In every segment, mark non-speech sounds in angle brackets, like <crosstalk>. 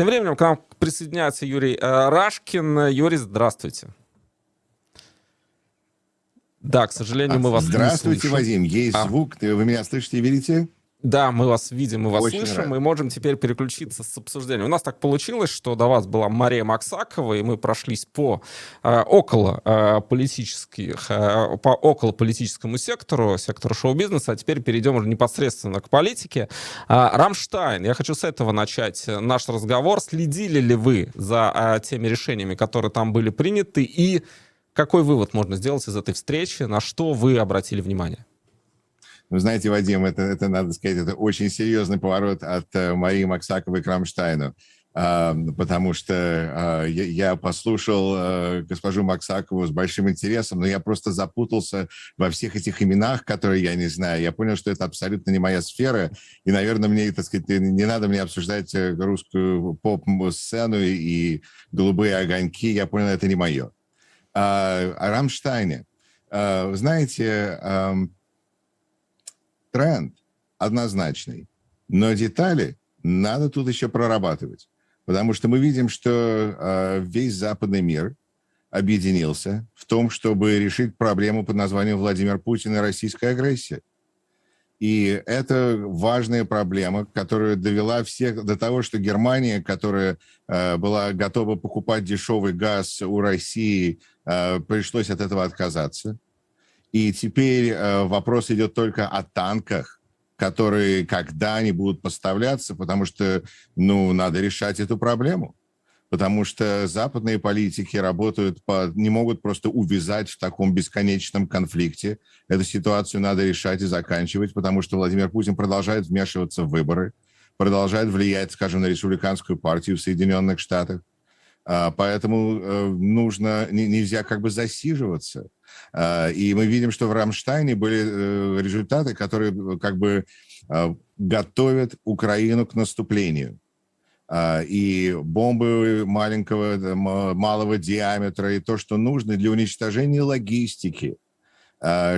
Тем временем к нам присоединяется Юрий э, Рашкин. Юрий, здравствуйте. Да, к сожалению, мы вас Здравствуйте, не слышим. Вадим. Есть а. звук. Вы меня слышите и видите? Да, мы вас видим, мы вас Очень слышим, рад. и можем теперь переключиться с обсуждением. У нас так получилось, что до вас была Мария Максакова, и мы прошлись по э, около э, политических, э, по около политическому сектору, сектору шоу-бизнеса, а теперь перейдем уже непосредственно к политике. Э, Рамштайн, я хочу с этого начать наш разговор. Следили ли вы за э, теми решениями, которые там были приняты, и какой вывод можно сделать из этой встречи, на что вы обратили внимание? Вы знаете, Вадим, это, это, надо сказать, это очень серьезный поворот от uh, Марии Максаковой к Рамштайну. Потому что uh, я, послушал uh, госпожу Максакову с большим интересом, но я просто запутался во всех этих именах, которые я не знаю. Я понял, что это абсолютно не моя сфера, и, наверное, мне, так сказать, не надо мне обсуждать э, русскую поп-сцену и голубые огоньки. Я понял, это не мое. О Рамштайне. Знаете, тренд однозначный, но детали надо тут еще прорабатывать. Потому что мы видим, что э, весь западный мир объединился в том, чтобы решить проблему под названием Владимир Путин и российская агрессия. И это важная проблема, которая довела всех до того, что Германия, которая э, была готова покупать дешевый газ у России, э, пришлось от этого отказаться. И теперь э, вопрос идет только о танках, которые когда они будут поставляться, потому что, ну, надо решать эту проблему. Потому что западные политики работают по, не могут просто увязать в таком бесконечном конфликте. Эту ситуацию надо решать и заканчивать, потому что Владимир Путин продолжает вмешиваться в выборы, продолжает влиять, скажем, на республиканскую партию в Соединенных Штатах. А, поэтому э, нужно, нельзя как бы засиживаться. А, и мы видим, что в Рамштайне были э, результаты, которые э, как бы а, готовят Украину к наступлению. И бомбы маленького, малого диаметра, и то, что нужно для уничтожения логистики,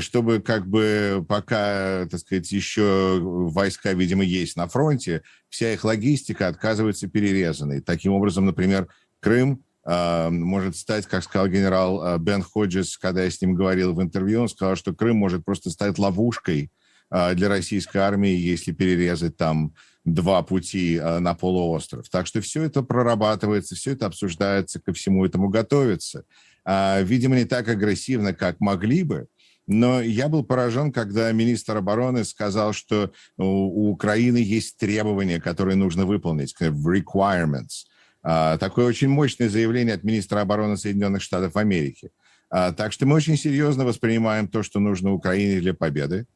чтобы как бы пока, так сказать, еще войска, видимо, есть на фронте, вся их логистика отказывается перерезанной. Таким образом, например, Крым э, может стать, как сказал генерал э, Бен Ходжес, когда я с ним говорил в интервью, он сказал, что Крым может просто стать ловушкой э, для российской армии, если перерезать там два пути на полуостров. Так что все это прорабатывается, все это обсуждается, ко всему этому готовится. Видимо, не так агрессивно, как могли бы, но я был поражен, когда министр обороны сказал, что у Украины есть требования, которые нужно выполнить, requirements. А, такое очень мощное заявление от министра обороны Соединенных Штатов Америки. А, так что мы очень серьезно воспринимаем то, что нужно Украине для победы.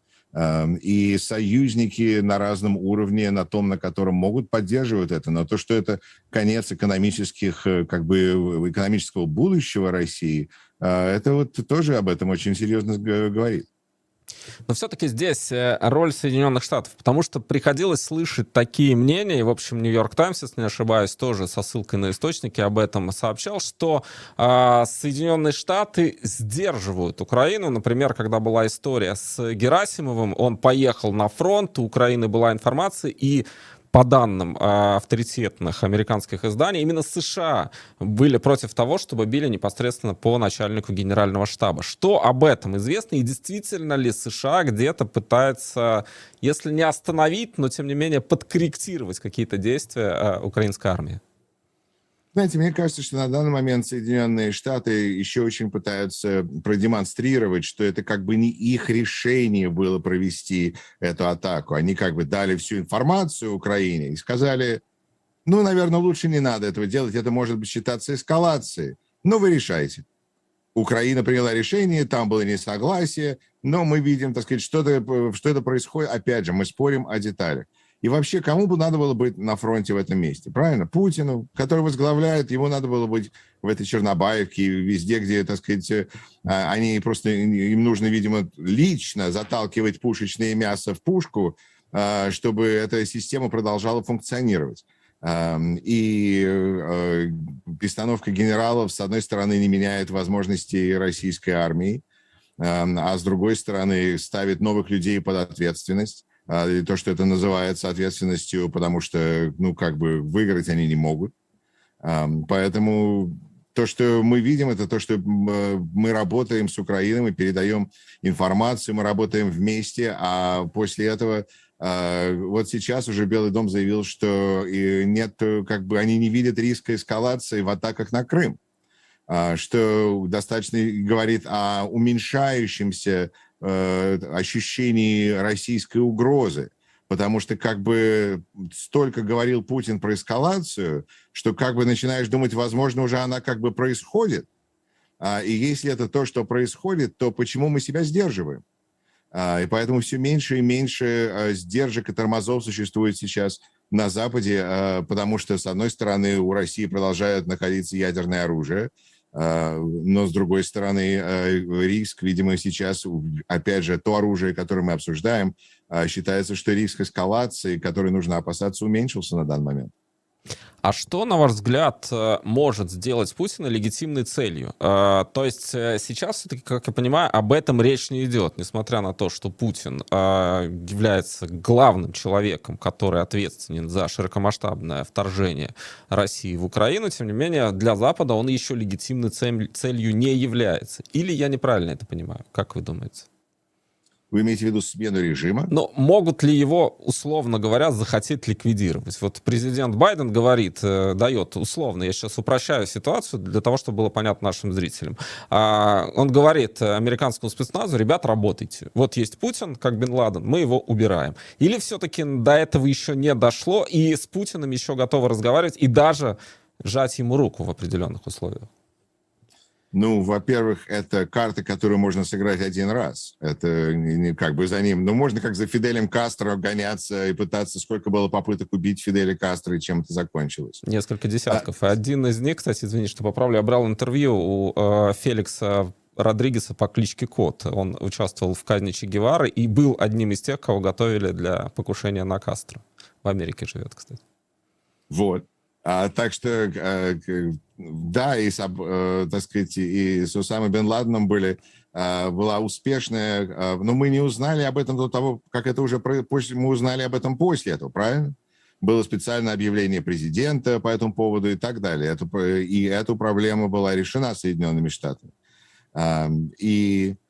И союзники на разном уровне, на том, на котором могут поддерживать это. Но то, что это конец экономических, э, как бы экономического будущего России, а, это вот тоже об этом очень серьезно говорит. Но все-таки здесь э, роль Соединенных Штатов, потому что приходилось слышать такие мнения, и, в общем, Нью-Йорк Таймс, если не ошибаюсь, тоже со ссылкой на источники об этом сообщал, что э, Соединенные Штаты сдерживают Украину. Например, когда была история с Герасимовым, он поехал на фронт, у Украины была информация, и по данным э, авторитетных американских изданий, именно США были против того, чтобы били непосредственно по начальнику генерального штаба. Что об этом известно и действительно ли США где-то пытается, если не остановить, но тем не менее подкорректировать какие-то действия э, украинской армии? Знаете, мне кажется, что на данный момент Соединенные Штаты еще очень пытаются продемонстрировать, что это как бы не их решение было провести эту атаку. Они как бы дали всю информацию Украине и сказали, ну, наверное, лучше не надо этого делать, это может быть считаться эскалацией. Но вы решайте. Украина приняла решение, там было несогласие, но мы видим, так сказать, что-то, что это происходит. Опять же, мы спорим о деталях. И вообще, кому бы надо было быть на фронте в этом месте? Правильно? Путину, который возглавляет, ему надо было быть в этой Чернобаевке, везде, где, так сказать, э, они просто, им нужно, видимо, лично заталкивать пушечное мясо в пушку, э, чтобы эта система продолжала функционировать. И э, перестановка генералов, с одной стороны, не меняет возможностей российской армии, а с другой стороны, ставит новых людей под ответственность а, и то, что это называется ответственностью, потому что, ну, как бы выиграть они не могут. Поэтому то, что мы видим, это то, что э, мы работаем с Украиной, мы передаем информацию, мы работаем вместе, а после этого а, вот сейчас уже Белый дом заявил, что нет, как бы они не видят риска эскалации в атаках на Крым, а, что достаточно говорит о уменьшающемся э, ощущении российской угрозы потому что как бы столько говорил Путин про эскалацию, что как бы начинаешь думать, возможно, уже она как бы происходит. А, и если это то, что происходит, то почему мы себя сдерживаем? А, и поэтому все меньше и меньше а, сдержек и тормозов существует сейчас на Западе, потому что, с одной стороны, у России продолжает находиться ядерное оружие, но, с другой стороны, а, риск, видимо, сейчас, опять же, то оружие, которое мы обсуждаем, а, считается, что риск эскалации, который нужно опасаться, уменьшился на данный момент. А что, на ваш взгляд, э, может сделать Путина легитимной целью? Э, то есть э, сейчас, как я понимаю, об этом речь не идет, несмотря на то, что Путин является главным человеком, который ответственен за широкомасштабное вторжение России в Украину. Тем не менее, для Запада он еще легитимной целью не является. Или я неправильно это понимаю? Как вы думаете? Вы имеете в виду смену режима? Но могут ли его, условно говоря, захотеть ликвидировать? Вот президент Байден говорит, э, дает условно, я сейчас упрощаю ситуацию для того, чтобы было понятно нашим зрителям. А, он говорит американскому спецназу, ребят, работайте. Вот есть Путин, как Бен Ладен, мы его убираем. Или все-таки до этого еще не дошло, и с Путиным еще готовы разговаривать, и даже жать ему руку в определенных условиях? Ну, во-первых, это карта, которую можно сыграть один раз. Это не как бы за ним. Ну, можно как за Фиделем Кастро гоняться и пытаться, сколько было попыток убить Фиделя Кастро и чем это закончилось. Несколько десятков. А... Один из них, кстати, извини, что поправлю, я брал интервью у э, Феликса Родригеса по кличке Кот. Он участвовал в казни Че Гевары и был одним из тех, кого готовили для покушения на Кастро. В Америке живет, кстати. Вот. А, так что, а, да, и, а, так сказать, и с Усамой Бен Ладеном были, а, была успешная, а, но мы не узнали об этом до того, как это уже, мы узнали об этом после этого, правильно? Было специальное объявление президента по этому поводу и так далее. Это, и эта проблема была решена Соединенными Штатами. И Э,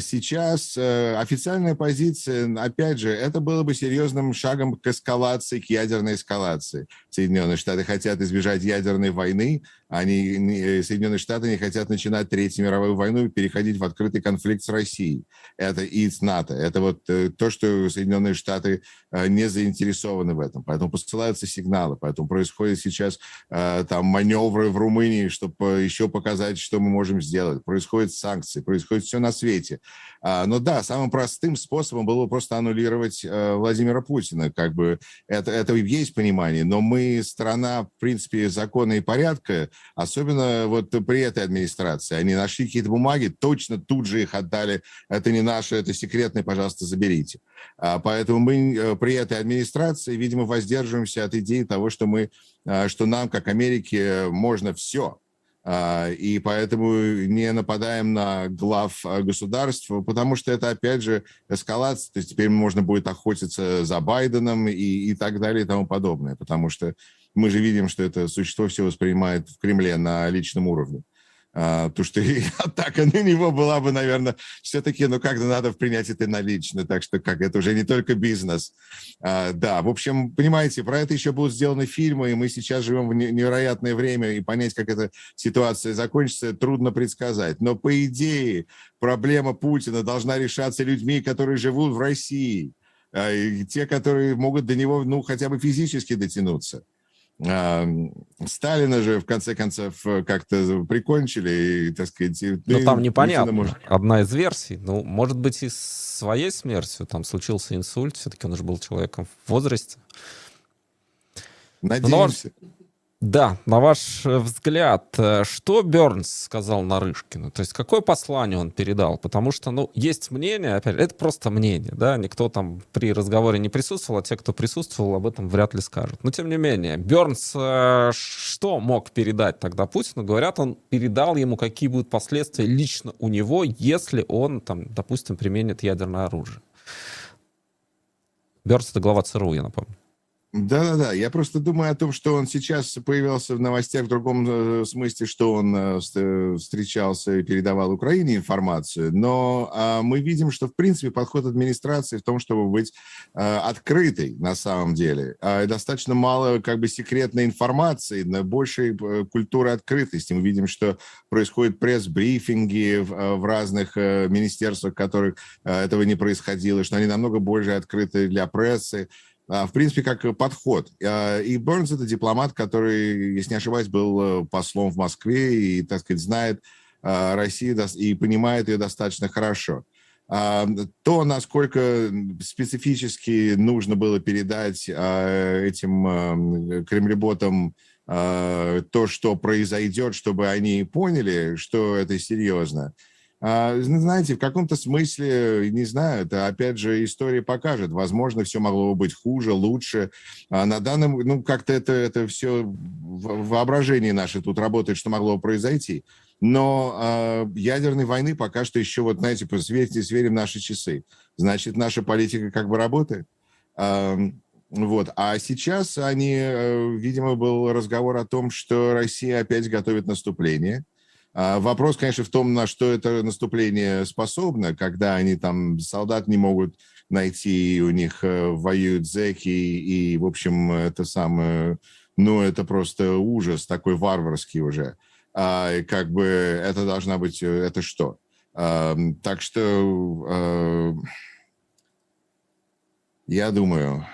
сейчас э, официальная позиция, опять же, это было бы серьезным шагом к эскалации, к ядерной эскалации. Соединенные Штаты хотят избежать ядерной войны, они, э, Соединенные Штаты не хотят начинать Третью мировую войну и переходить в открытый конфликт с Россией. Это и с НАТО. Это вот то, что Соединенные Штаты не заинтересованы в этом. Поэтому посылаются сигналы. Поэтому происходят сейчас там маневры в Румынии, чтобы еще показать, что мы можем сделать. Происходят санкции, происходит все на свете но да, самым простым способом было просто аннулировать э, Владимира Путина. Как бы это, это есть понимание, но мы страна, в принципе, закона и порядка, особенно вот при этой администрации. Они нашли какие-то бумаги, точно тут же их отдали. Это не наше, это секретное, пожалуйста, заберите. А, поэтому мы э, при этой администрации, видимо, воздерживаемся от идеи того, что мы, э, что нам, как Америке, можно все. А, и поэтому не нападаем на глав а, государств, потому что это, опять же, эскалация. То есть теперь можно будет охотиться за Байденом и, и так далее и тому подобное, потому что мы же видим, что это существо все воспринимает в Кремле на личном уровне. А, то, что <laughs> и атака на него была бы, наверное, все-таки, ну, как-то надо принять это налично, так что как это уже не только бизнес. А, да, в общем, понимаете, про это еще будут сделаны фильмы, и мы сейчас живем в невероятное время, и понять, как эта ситуация закончится, трудно предсказать. Но, по идее, проблема Путина должна решаться людьми, которые живут в России, а, и те, которые могут до него, ну, хотя бы физически дотянуться. Сталина же, в конце концов, э, как-то прикончили, и, так сказать... Но там непонятно. Может... Одна из версий. Ну, может быть, и своей смертью там случился инсульт. Все-таки он же был человеком в возрасте. Надеемся. Но, да, на ваш э, взгляд, э, что Бернс сказал Нарышкину? То есть какое послание он передал? Потому что, ну, есть мнение, опять это просто мнение, да, никто там при разговоре не присутствовал, а те, кто присутствовал, об этом вряд ли скажут. Но, тем не менее, Бернс э, что мог передать тогда Путину? Говорят, он передал ему, какие будут последствия лично у него, если он, там, допустим, применит ядерное оружие. Бернс — это глава ЦРУ, я напомню. Да-да-да, я просто думаю о том, что он сейчас появился в новостях в другом э, смысле, что он э, э, встречался и передавал Украине информацию, но а, мы видим, что в принципе подход администрации в том, чтобы быть открытой на самом деле. А, достаточно мало как бы секретной информации, но больше культуры открытости. Мы видим, что происходят пресс-брифинги в, разных министерствах, в которых этого не происходило, что они намного больше открыты для прессы. А, в принципе, как подход. А, и Бернс – это дипломат, который, если не ошибаюсь, был э, послом в Москве и, так сказать, знает а, Россию и понимает ее достаточно хорошо. То, насколько специфически нужно было передать этим кремлеботам то, что произойдет, чтобы они поняли, что это серьезно – знаете, в каком-то смысле, не знаю, это опять же история покажет. Возможно, все могло бы быть хуже, лучше. А на данном, ну, как-то это, это все в воображении наше тут работает, что могло бы произойти. Но э, ядерной войны пока что еще, вот, знаете, сверьте, сверим наши часы. Значит, наша политика как бы работает. Э, вот. А сейчас они, э, видимо, был разговор о том, что Россия опять готовит наступление – а, вопрос, конечно, в том, на что это наступление способно, когда они там, солдат не могут найти, у них э, воюют зеки, и, в общем, это самое, ну, это просто ужас такой варварский уже. А, как бы это должна быть, э, это что? А, так что а, я думаю,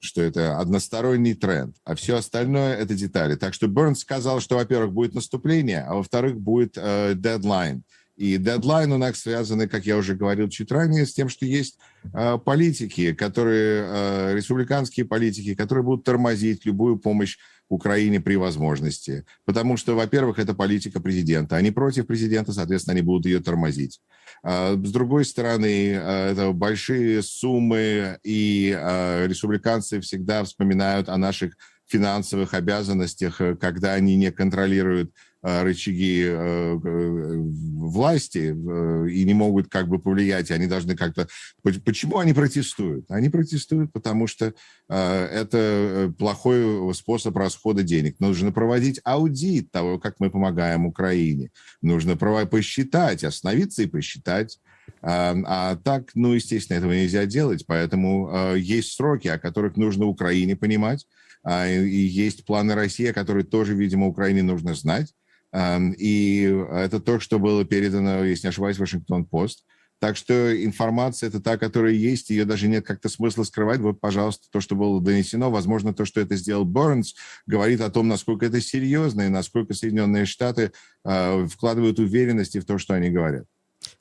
что это односторонний тренд, а все остальное это детали. Так что Бернс сказал, что, во-первых, будет наступление, а во-вторых, будет э, дедлайн. И дедлайн у нас связаны, как я уже говорил чуть ранее, с тем, что есть э, политики, которые, э, республиканские политики, которые будут тормозить любую помощь Украине при возможности. Потому что, во-первых, это политика президента. Они против президента, соответственно, они будут ее тормозить. А, с другой стороны, а, это большие суммы, и а, республиканцы всегда вспоминают о наших финансовых обязанностях, когда они не контролируют Э, рычаги э, власти э, и не могут как бы повлиять, они должны как-то... Почему они протестуют? Они протестуют, потому что это плохой способ расхода денег. Нужно проводить аудит того, как мы помогаем Украине. Нужно посчитать, остановиться и посчитать. А, а так, ну, естественно, этого нельзя делать, поэтому есть сроки, о которых нужно Украине понимать, а, и есть планы России, которые тоже, видимо, Украине нужно знать. И это то, что было передано, если не ошибаюсь, Вашингтон-Пост. Так что информация это та, которая есть, ее даже нет как-то смысла скрывать. Вот, пожалуйста, то, что было донесено. Возможно, то, что это сделал Бернс, говорит о том, насколько это серьезно и насколько Соединенные Штаты э, вкладывают уверенности в то, что они говорят.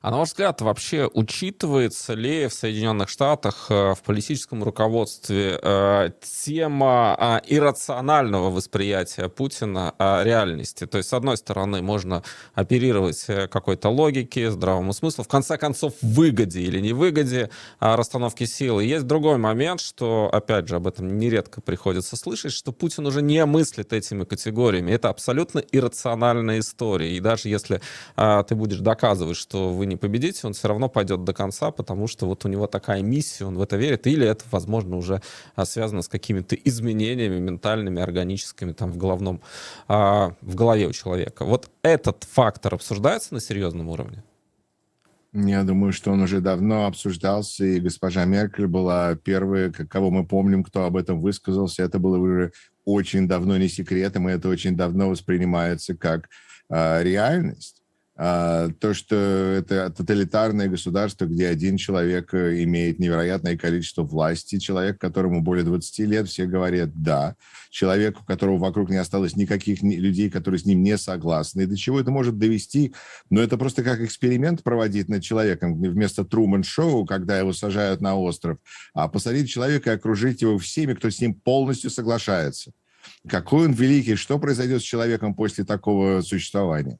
А на ваш взгляд, вообще учитывается ли в Соединенных Штатах э, в политическом руководстве э, тема а, иррационального восприятия Путина реальности? То есть, с одной стороны, можно оперировать э, какой-то логике, здравому смыслу, в конце концов, выгоде или невыгоде расстановки силы. Есть другой момент, что, опять же, об этом нередко приходится слышать, что Путин уже не мыслит этими категориями. Это абсолютно иррациональная история. И даже если ты будешь доказывать, что вы не победите, он все равно пойдет до конца, потому что вот у него такая миссия, он в это верит, или это, возможно, уже а, связано с какими-то изменениями ментальными, органическими там в головном, а, в голове у человека. Вот этот фактор обсуждается на серьезном уровне? Я думаю, что он уже давно обсуждался, и госпожа Меркель была первой, кого мы помним, кто об этом высказался. Это было уже очень давно не секретом, и это очень давно воспринимается как э, реальность. А, то, что это тоталитарное государство, где один человек э, имеет невероятное количество власти, человек, которому более 20 лет, все говорят «да», человек, у которого вокруг не осталось никаких людей, которые с ним не согласны. И до чего это может довести? Но это просто как эксперимент проводить над человеком вместо Труман-шоу, когда его сажают на остров, а посадить человека и окружить его всеми, кто с ним полностью соглашается. Какой он великий, что произойдет с человеком после такого существования?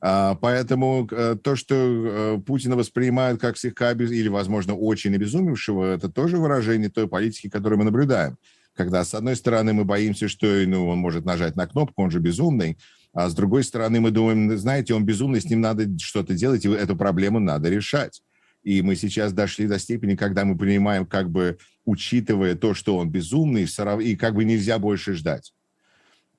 А, поэтому э, то, что э, Путина воспринимают как слегка или, возможно, очень обезумевшего, это тоже выражение той политики, которую мы наблюдаем. Когда, с одной стороны, мы боимся, что ну, он может нажать на кнопку, он же безумный, а с другой стороны, мы думаем, знаете, он безумный, с ним надо что-то делать, и эту проблему надо решать. И мы сейчас дошли до степени, когда мы понимаем как бы учитывая то, что он безумный, и как бы нельзя больше ждать.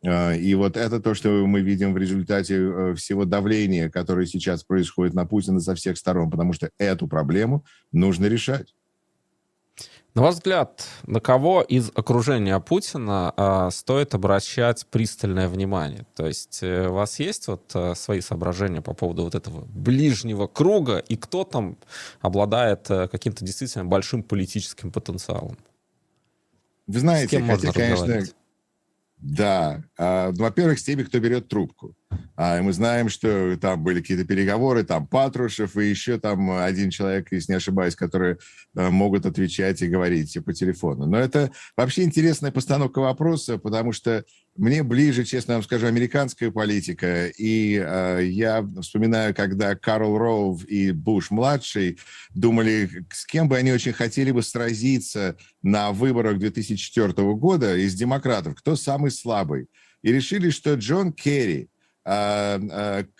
Э, и вот это то, что мы видим в результате э, всего давления, которое сейчас происходит на Путина со всех сторон, потому что эту проблему нужно решать. На ваш взгляд, на кого из окружения Путина э, стоит обращать пристальное внимание? То есть э, у вас есть вот э, свои соображения по поводу вот этого ближнего круга и кто там обладает э, каким-то действительно большим политическим потенциалом? Вы знаете, хотя, конечно, да. А, ну, во-первых, с теми, кто берет трубку. А, мы знаем, что там были какие-то переговоры, там Патрушев и еще там один человек, если не ошибаюсь, которые а, могут отвечать и говорить по телефону. Но это вообще интересная постановка вопроса, потому что мне ближе, честно вам скажу, американская политика. И э, я вспоминаю, когда Карл Роув и Буш-младший думали, с кем бы они очень хотели бы сразиться на выборах 2004 года из демократов, кто самый слабый. И решили, что Джон Керри, э,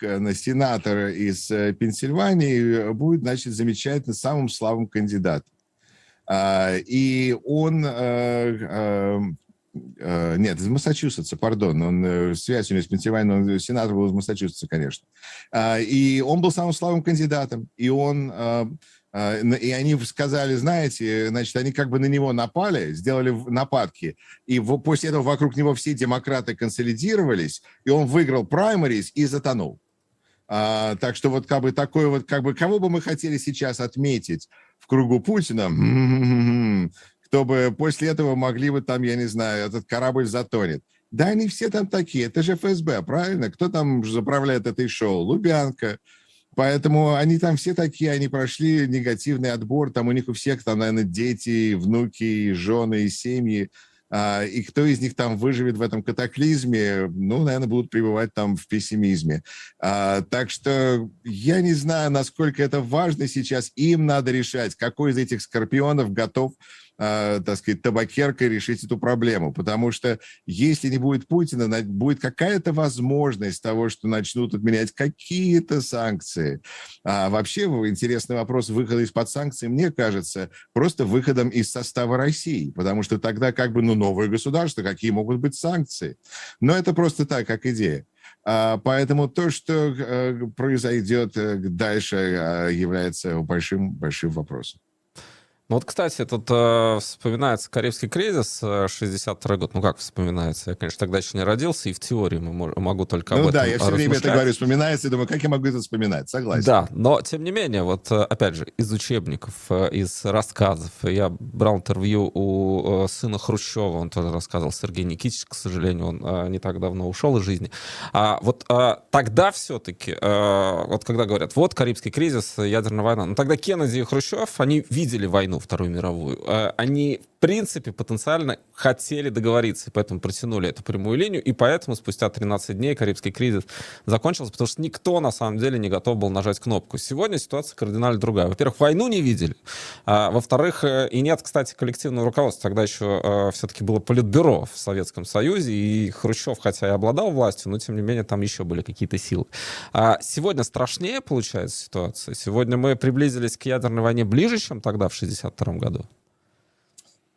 э, сенатор из э, Пенсильвании, будет, значит, замечательно самым слабым кандидатом. Э, и он... Э, э, нет, из Массачусетса, пардон, он связь у него с Пенсильванией, он сенатор был из Массачусетса, конечно. А, и он был самым слабым кандидатом, и он а, а, и они сказали, знаете, значит, они как бы на него напали, сделали нападки, и после этого вокруг него все демократы консолидировались, и он выиграл праймарис и затонул. А, так что вот как бы такой вот, как бы, кого бы мы хотели сейчас отметить в кругу Путина? чтобы после этого могли бы там, я не знаю, этот корабль затонет. Да, они все там такие, это же ФСБ, правильно? Кто там заправляет этой шоу? Лубянка. Поэтому они там все такие, они прошли негативный отбор, там у них у всех там, наверное, дети, внуки, жены, семьи. А, и кто из них там выживет в этом катаклизме, ну, наверное, будут пребывать там в пессимизме. А, так что я не знаю, насколько это важно сейчас. Им надо решать, какой из этих скорпионов готов э, так сказать, табакеркой решить эту проблему. Потому что если не будет Путина, будет какая-то возможность того, что начнут отменять какие-то санкции. А вообще интересный вопрос выхода из-под санкций, мне кажется, просто выходом из состава России. Потому что тогда как бы, ну, новое государство, какие могут быть санкции? Но это просто так, как идея. А, поэтому то, что э, произойдет э, дальше, является большим, большим вопросом. Ну вот, кстати, тут э, вспоминается Карибский кризис, э, 62 год. Ну как вспоминается? Я, конечно, тогда еще не родился, и в теории мы, могу только ну, об этом Ну да, я все время это говорю, вспоминается, и думаю, как я могу это вспоминать? Согласен. Да, но тем не менее, вот э, опять же, из учебников, э, из рассказов. Я брал интервью у э, сына Хрущева, он тоже рассказывал, Сергей Никитич, к сожалению, он э, не так давно ушел из жизни. А вот э, тогда все-таки, э, вот когда говорят, вот Карибский кризис, ядерная война, ну тогда Кеннеди и Хрущев, они видели войну войну, Вторую мировую, э, они в принципе потенциально хотели договориться, и поэтому протянули эту прямую линию, и поэтому спустя 13 дней Карибский кризис закончился, потому что никто на самом деле не готов был нажать кнопку. Сегодня ситуация кардинально другая. Во-первых, войну не видели, а, во-вторых, э, и нет, кстати, коллективного руководства. Тогда еще э, все-таки было политбюро в Советском Союзе, и Хрущев, хотя и обладал властью, но тем не менее там еще были какие-то силы. А сегодня страшнее получается ситуация. Сегодня мы приблизились к ядерной войне ближе, чем тогда в 1962 году.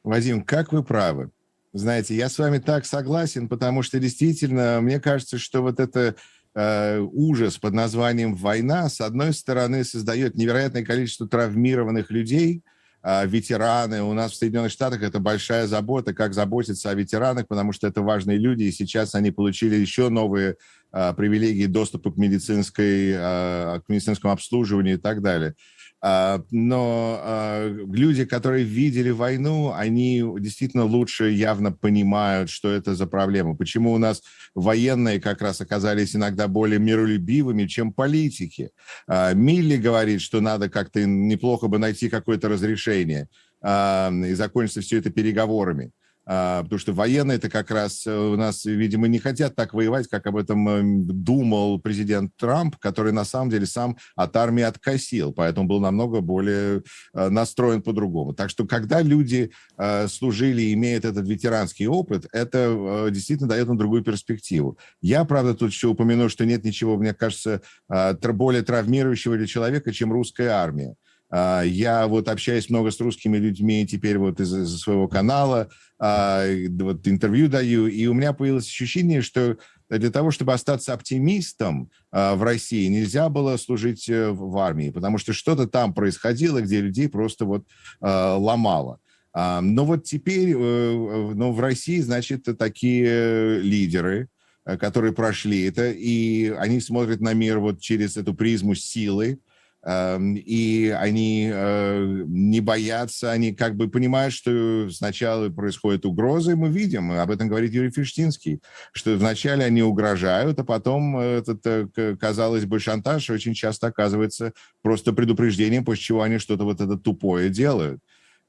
Вадим, как вы правы. Знаете, я с вами так согласен, потому что действительно, мне кажется, что вот это э, ужас под названием «война», с одной стороны, создает невероятное количество травмированных людей, э, ветераны. У нас в Соединенных Штатах это большая забота, как заботиться о ветеранах, потому что это важные люди, и сейчас они получили еще новые э, привилегии доступа к медицинской, э, к медицинскому обслуживанию и так далее. А, но а, люди, которые видели войну, они действительно лучше явно понимают, что это за проблема. Почему у нас военные как раз оказались иногда более миролюбивыми, чем политики. А, Милли говорит, что надо как-то неплохо бы найти какое-то разрешение и закончится все это переговорами. А, потому что военные это как раз э, у нас, видимо, не хотят так воевать, как об этом эм, думал президент Трамп, который на самом деле сам от армии откосил, поэтому был намного более э, настроен по-другому. Так что когда люди э, служили и имеют этот ветеранский опыт, это действительно дает им другую перспективу. Я, правда, тут еще упомяну, что нет ничего, мне кажется, более травмирующего для человека, чем русская армия. А, я вот общаюсь много с русскими людьми теперь вот из, из своего канала, а, вот интервью даю, и у меня появилось ощущение, что для того, чтобы остаться оптимистом а, в России, нельзя было служить э, в армии, потому что что-то там происходило, где людей просто вот ломало. Но вот теперь, ну, в России, значит, такие лидеры, э, которые прошли это, и они смотрят на мир вот через эту призму силы, и они э, не боятся, они как бы понимают, что сначала происходят угрозы, мы видим, об этом говорит Юрий Фиштинский, что вначале они угрожают, а потом этот, э, казалось бы, шантаж очень часто оказывается просто предупреждением, после чего они что-то вот это тупое делают.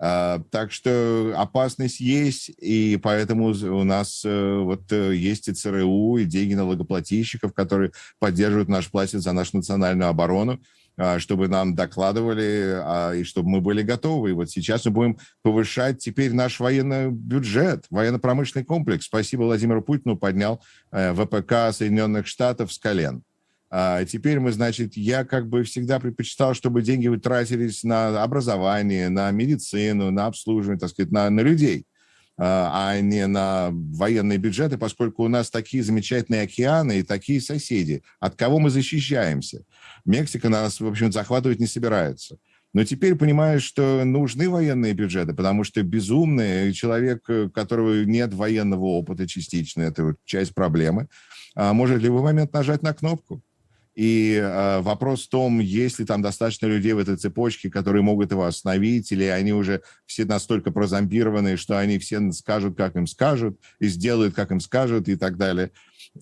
Uh, так что опасность есть, и поэтому у нас вот есть и ЦРУ, и деньги налогоплательщиков, которые поддерживают наш платят за нашу национальную оборону. А, чтобы нам докладывали а, и чтобы мы были готовы. И вот сейчас мы будем повышать теперь наш военный бюджет, военно-промышленный комплекс. Спасибо Владимиру Путину поднял э, ВПК Соединенных Штатов с колен. А теперь мы, значит, я как бы всегда предпочитал, чтобы деньги тратились на образование, на медицину, на обслуживание, так сказать, на, на людей. А, а не на военные бюджеты, поскольку у нас такие замечательные океаны и такие соседи. От кого мы защищаемся? Мексика нас, в общем, захватывать не собирается. Но теперь понимаешь, что нужны военные бюджеты, потому что безумный человек, у э, которого нет военного опыта частично, это вот часть проблемы, а может в любой момент нажать на кнопку. И э, вопрос в том, есть ли там достаточно людей в этой цепочке, которые могут его остановить, или они уже все настолько прозомбированы, что они все скажут, как им скажут, и сделают, как им скажут, и так далее.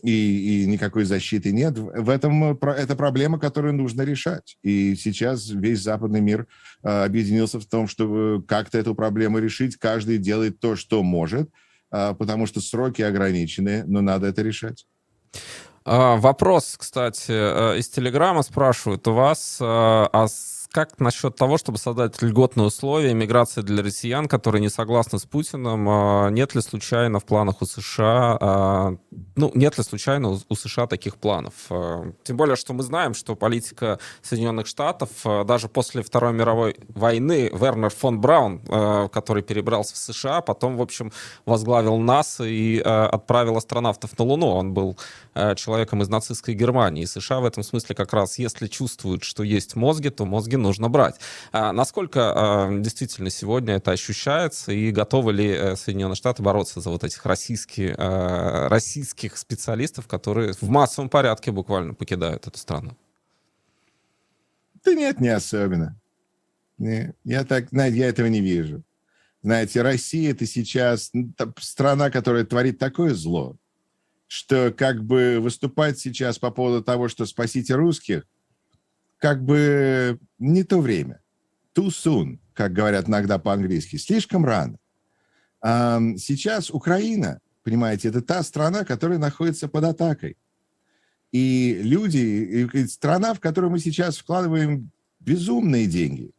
И, и никакой защиты нет. В этом э, это проблема, которую нужно решать. И сейчас весь западный мир э, объединился в том, чтобы как-то эту проблему решить. Каждый делает то, что может, э, потому что сроки ограничены, но надо это решать. А, вопрос, кстати, э, из Телеграма спрашивают у вас, э, а как насчет того, чтобы создать льготные условия иммиграции для россиян, которые не согласны с Путиным? А, нет ли случайно в планах у США, а, ну, нет ли случайно у США таких планов? Тем более, что мы знаем, что политика Соединенных Штатов, даже после Второй мировой войны, Вернер фон Браун, который перебрался в США, потом, в общем, возглавил НАСА и отправил астронавтов на Луну. Он был человеком из нацистской Германии. И США в этом смысле как раз, если чувствуют, что есть мозги, то мозги нужно брать. А насколько а, действительно сегодня это ощущается и готовы ли э, Соединенные Штаты бороться за вот этих российских, а, российских специалистов, которые в массовом порядке буквально покидают эту страну? Да нет, не особенно. Я так, знаете, я этого не вижу. Знаете, Россия это сейчас страна, которая творит такое зло, что как бы выступать сейчас по поводу того, что спасите русских, как бы не то время. Too soon, как говорят иногда по-английски, слишком рано. Сейчас Украина, понимаете, это та страна, которая находится под атакой. И люди, и страна, в которую мы сейчас вкладываем безумные деньги,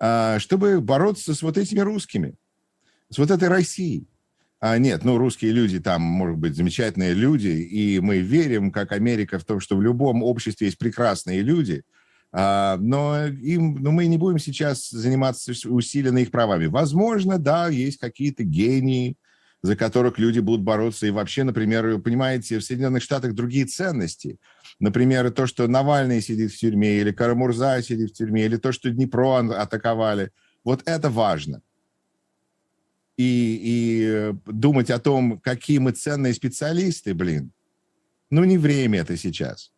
а, чтобы бороться с вот этими русскими, с вот этой Россией. А, нет, ну, русские люди там, может быть, замечательные люди, и мы верим, как Америка, в том, что в любом обществе есть прекрасные люди, но, им, но мы не будем сейчас заниматься усиленно их правами. Возможно, да, есть какие-то гении, за которых люди будут бороться. И вообще, например, понимаете, в Соединенных Штатах другие ценности. Например, то, что Навальный сидит в тюрьме, или Карамурза сидит в тюрьме, или то, что Днепро атаковали. Вот это важно и, и думать о том, какие мы ценные специалисты, блин, ну не время это сейчас.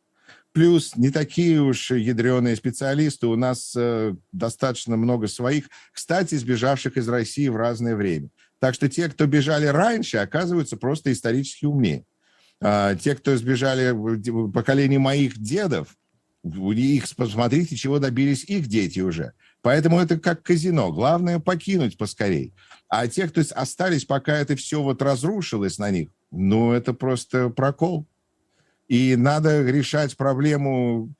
Плюс не такие уж ядреные специалисты, у нас э, достаточно много своих, кстати, сбежавших из России в разное время. Так что те, кто бежали раньше, оказываются просто исторически умнее. А, те, кто сбежали в поколении моих дедов, их посмотрите, чего добились их дети уже. Поэтому это как казино. Главное покинуть поскорей. А те, кто остались, пока это все вот разрушилось на них, ну, это просто прокол. И надо решать проблему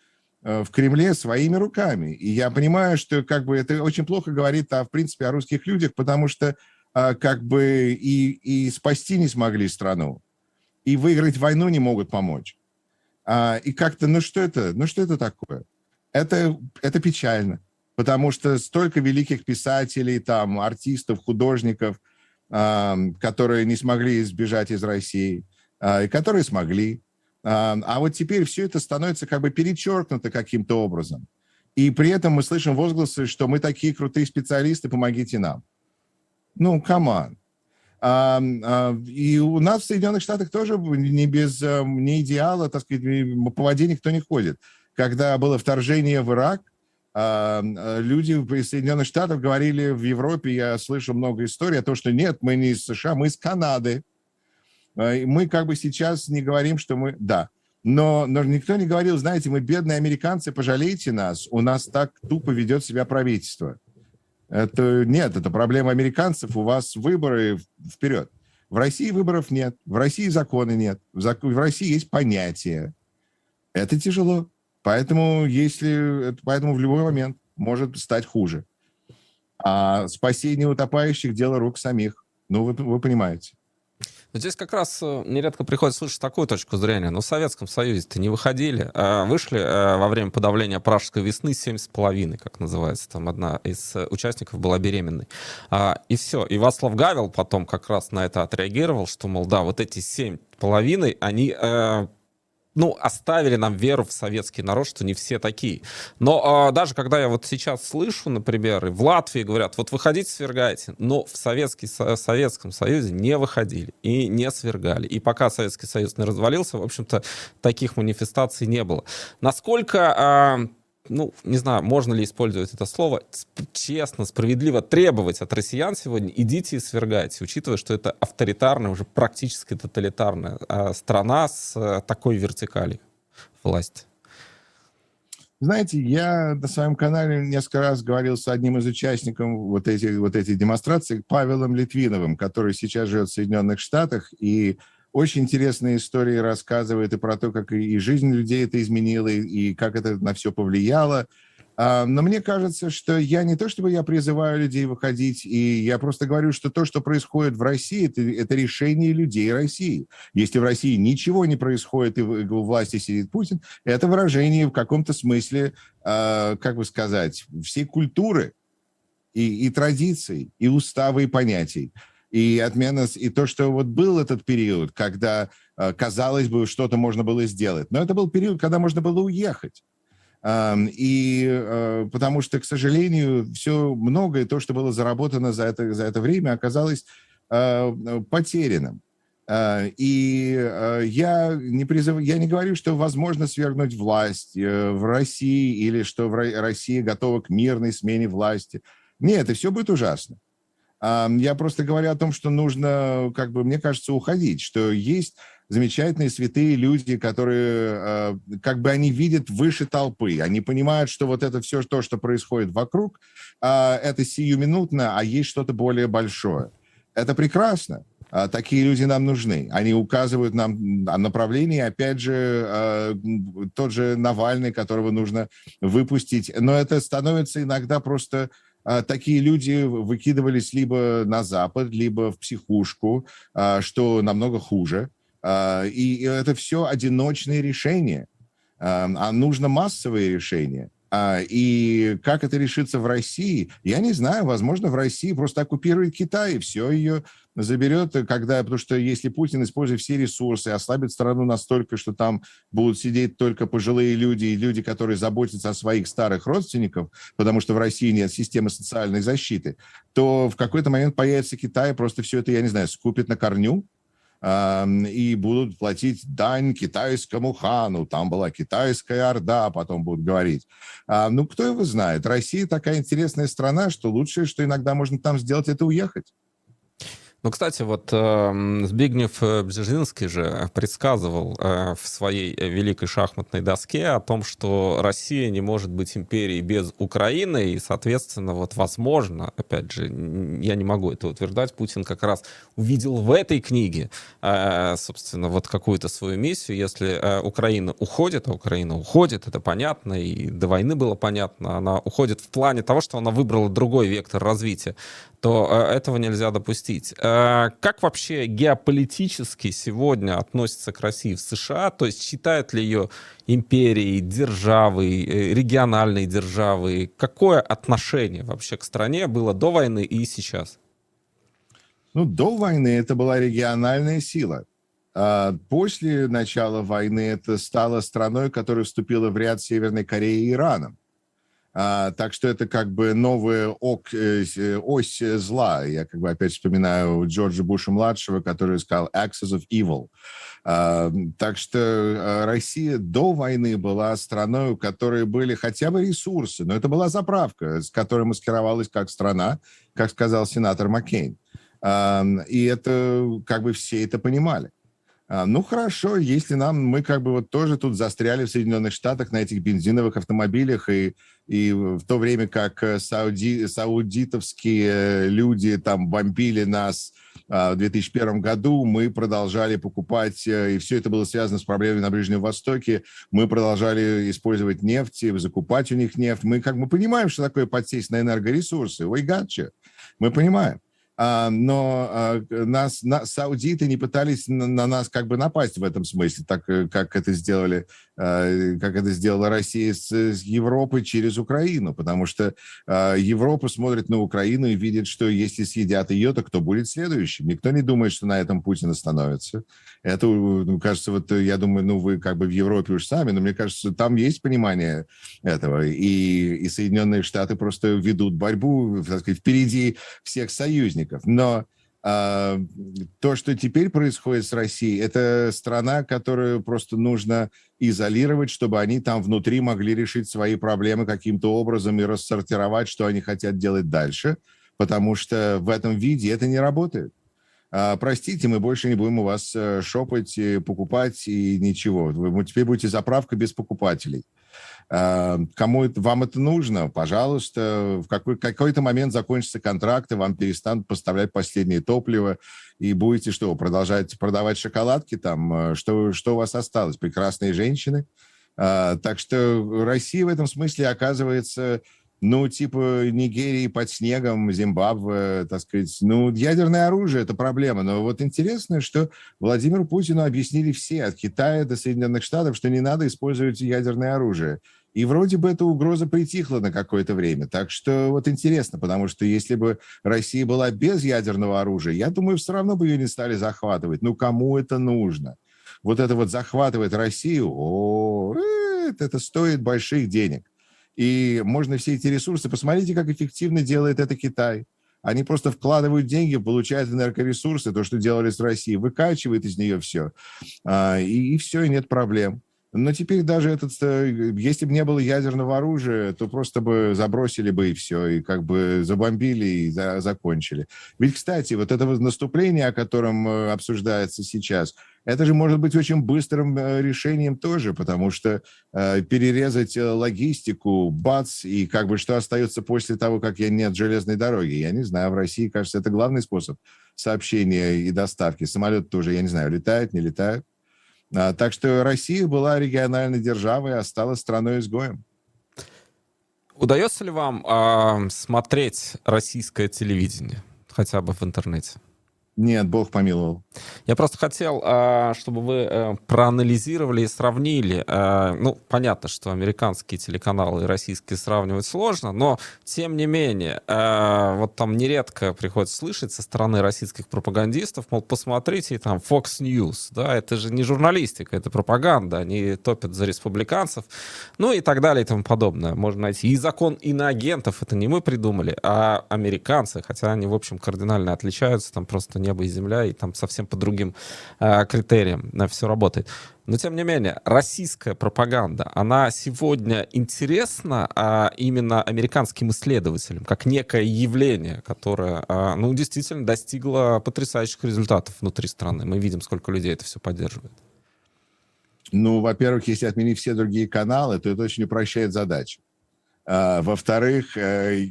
э, в Кремле своими руками. И я понимаю, что как бы это очень плохо говорит, а, в принципе, о русских людях, потому что а, как бы и, и спасти не смогли страну, и выиграть войну не могут помочь. А, и как-то, ну что это, ну что это такое? Это, это печально. потому что столько великих писателей, там, артистов, художников, которые не смогли избежать из России, и которые смогли. Э, а вот теперь все это становится как бы перечеркнуто каким-то образом. И при этом мы слышим возгласы, что мы такие крутые специалисты, помогите нам. Ну, come on. А, а, и у нас в Соединенных Штатах тоже не без не идеала, так сказать, по воде никто не ходит. Когда было вторжение в Ирак, а, люди из Соединенных Штатов говорили в Европе, я слышу много историй о том, что нет, мы не из США, мы из Канады. Мы как бы сейчас не говорим, что мы... Да, но, но никто не говорил, знаете, мы бедные американцы, пожалейте нас, у нас так тупо ведет себя правительство. Это нет, это проблема американцев, у вас выборы вперед. В России выборов нет, в России законы нет, в, зак... в России есть понятия. Это тяжело. Поэтому, если, поэтому в любой момент может стать хуже. А спасение утопающих – дело рук самих. Ну, вы, вы понимаете. Здесь как раз э, нередко приходится слышать такую точку зрения. Ну, в Советском Союзе-то не выходили. А вышли э, во время подавления Пражской весны семь с половиной, как называется. Там одна из э, участников была беременной. А, и все. И Вацлав Гавел потом как раз на это отреагировал, что, мол, да, вот эти семь половиной, они ну, оставили нам веру в советский народ, что не все такие. Но э, даже когда я вот сейчас слышу, например, и в Латвии говорят, вот выходите, свергайте, но в Советский, в Советском Союзе не выходили и не свергали. И пока Советский Союз не развалился, в общем-то, таких манифестаций не было. Насколько э, ну, не знаю, можно ли использовать это слово, честно, справедливо требовать от россиян сегодня, идите и свергайте, учитывая, что это авторитарная, уже практически тоталитарная а, страна с а, такой вертикалью власти. Знаете, я на своем канале несколько раз говорил с одним из участников вот этих, вот этих демонстраций, Павелом Литвиновым, который сейчас живет в Соединенных Штатах, и очень интересные истории рассказывает и про то, как и жизнь людей это изменила, и как это на все повлияло. А, но мне кажется, что я не то, чтобы я призываю людей выходить, и я просто говорю, что то, что происходит в России, это, это решение людей России. Если в России ничего не происходит, и у власти сидит Путин, это выражение в каком-то смысле, а, как бы сказать, всей культуры и, и традиций, и устава, и понятий и отмена, и то, что вот был этот период, когда, э, казалось бы, что-то можно было сделать. Но это был период, когда можно было уехать. И э, потому что, к сожалению, все многое, то, что было заработано за это, за это время, оказалось э, потерянным. И я не, призыв... я не говорю, что возможно свергнуть власть в России или что Россия готова к мирной смене власти. Нет, это все будет ужасно. Я просто говорю о том, что нужно, как бы, мне кажется, уходить, что есть замечательные святые люди, которые, а, как бы они видят выше толпы, они понимают, что вот это все то, что происходит вокруг, а, это сиюминутно, а есть что-то более большое. Это прекрасно. А, такие люди нам нужны. Они указывают нам направление. Опять же, тот же Навальный, которого нужно выпустить. Но это становится иногда просто такие люди выкидывались либо на Запад, либо в психушку, а, что намного хуже. А, и это все одиночные решения. А нужно массовые решения. И как это решится в России, я не знаю. Возможно, в России просто оккупирует Китай, и все ее заберет, когда, потому что если Путин использует все ресурсы, ослабит страну настолько, что там будут сидеть только пожилые люди и люди, которые заботятся о своих старых родственников, потому что в России нет системы социальной защиты, то в какой-то момент появится Китай, просто все это, я не знаю, скупит на корню, и будут платить дань китайскому хану. Там была китайская орда, потом будут говорить. Ну, кто его знает? Россия такая интересная страна, что лучшее, что иногда можно там сделать, это уехать. Ну, кстати, вот э, Збигнев э, Бжезинский же предсказывал э, в своей великой шахматной доске о том, что Россия не может быть империей без Украины, и, соответственно, вот возможно, опять же, я не могу это утверждать, Путин как раз увидел в этой книге, э, собственно, вот какую-то свою миссию. Если э, Украина уходит, а Украина уходит, это понятно, и до войны было понятно, она уходит в плане того, что она выбрала другой вектор развития, то э, этого нельзя допустить. э, как вообще геополитически сегодня относится к России в США? То есть считают ли ее империей, державой, э, региональной державой? Какое отношение вообще к стране было до войны и сейчас? Ну, до войны это была региональная сила. А после начала войны это стало страной, которая вступила в ряд Северной Кореи и Ираном. А, так что это как бы новая ок, э, э, ось зла. Я как бы опять вспоминаю Джорджа Буша-младшего, который сказал «axis of evil». А, так что а, Россия до войны была страной, у которой были хотя бы ресурсы, но это была заправка, с которой маскировалась как страна, как сказал сенатор Маккейн. И это как бы все это понимали. Ну хорошо, если нам, мы как бы вот тоже тут застряли в Соединенных Штатах на этих бензиновых автомобилях, и, и в то время как э, сауди, саудитовские э, люди там бомбили нас а, в 2001 году, мы продолжали покупать, э, и все это было связано с проблемами на Ближнем Востоке, мы продолжали использовать нефть, закупать у них нефть. Мы как бы понимаем, что такое подсесть на энергоресурсы. Ой, гатча. Мы понимаем. А, но а, нас, на, саудиты не пытались на, на нас как бы напасть в этом смысле, так э, как это сделали Э, как это сделала Россия с, с Европой через Украину, потому что э, Европа смотрит на Украину и видит, что если съедят ее, то кто будет следующим? Никто не думает, что на этом Путин остановится. Это, ну, кажется, вот я думаю, ну, вы как бы в Европе уж сами, но мне кажется, там есть понимание этого, и, и Соединенные Штаты просто ведут борьбу, так сказать, впереди всех союзников. Но а, то, что теперь происходит с Россией, это страна, которую просто нужно изолировать, чтобы они там внутри могли решить свои проблемы каким-то образом и рассортировать, что они хотят делать дальше, потому что в этом виде это не работает. А, простите, мы больше не будем у вас э, шопать, покупать и ничего. Вы теперь будете заправка без покупателей. А, кому это, вам это нужно, пожалуйста, в какой, какой-то момент закончится контракт, и вам перестанут поставлять последнее топливо, и будете что, продолжать продавать шоколадки там? Что, что у вас осталось? Прекрасные женщины? А, так что Россия в этом смысле оказывается ну, типа Нигерии под снегом, Зимбабве, так сказать. Ну, ядерное оружие – это проблема. Но вот интересно, что Владимиру Путину объяснили все, от Китая до Соединенных Штатов, что не надо использовать ядерное оружие. И вроде бы эта угроза притихла на какое-то время. Так что вот интересно, потому что если бы Россия была без ядерного оружия, я думаю, все равно бы ее не стали захватывать. Ну, кому это нужно? Вот это вот захватывать Россию, о, это стоит больших денег. И можно все эти ресурсы, посмотрите, как эффективно делает это Китай. Они просто вкладывают деньги, получают энергоресурсы, то, что делали с Россией, выкачивает из нее все. А, и, и все, и нет проблем. Но теперь даже этот, э, если бы не было ядерного оружия, то просто бы забросили бы и все, и как бы забомбили и за, закончили. Ведь, кстати, вот это наступление, о котором э, обсуждается сейчас, это же может быть очень быстрым э, решением тоже, потому что э, перерезать логистику, бац, и как бы что остается после того, как я нет железной дороги, я не знаю, в России, кажется, это главный способ сообщения и доставки. Самолет тоже, я не знаю, летает, не летает. А, так что Россия была региональной державой, а стала страной-изгоем. Удается ли вам э, смотреть российское телевидение хотя бы в интернете? Нет, Бог помиловал. Я просто хотел, а, чтобы вы э, проанализировали и сравнили. Э, ну, понятно, что американские телеканалы и российские сравнивать сложно, но тем не менее, э, вот там нередко приходится слышать со стороны российских пропагандистов, мол, посмотрите, там Fox News, да, это же не журналистика, это пропаганда, они топят за республиканцев, ну и так далее и тому подобное. Можно найти и закон иноагентов, это не мы придумали, а американцы, хотя они, в общем, кардинально отличаются, там просто небо и земля, и там совсем по другим э, критериям на все работает. Но, тем не менее, российская пропаганда, она сегодня интересна а, именно американским исследователям, как некое явление, которое, а, ну, действительно достигло потрясающих результатов внутри страны. Мы видим, сколько людей это все поддерживает. Ну, во-первых, если отменить все другие каналы, то это очень упрощает задачу. А, во-вторых, э,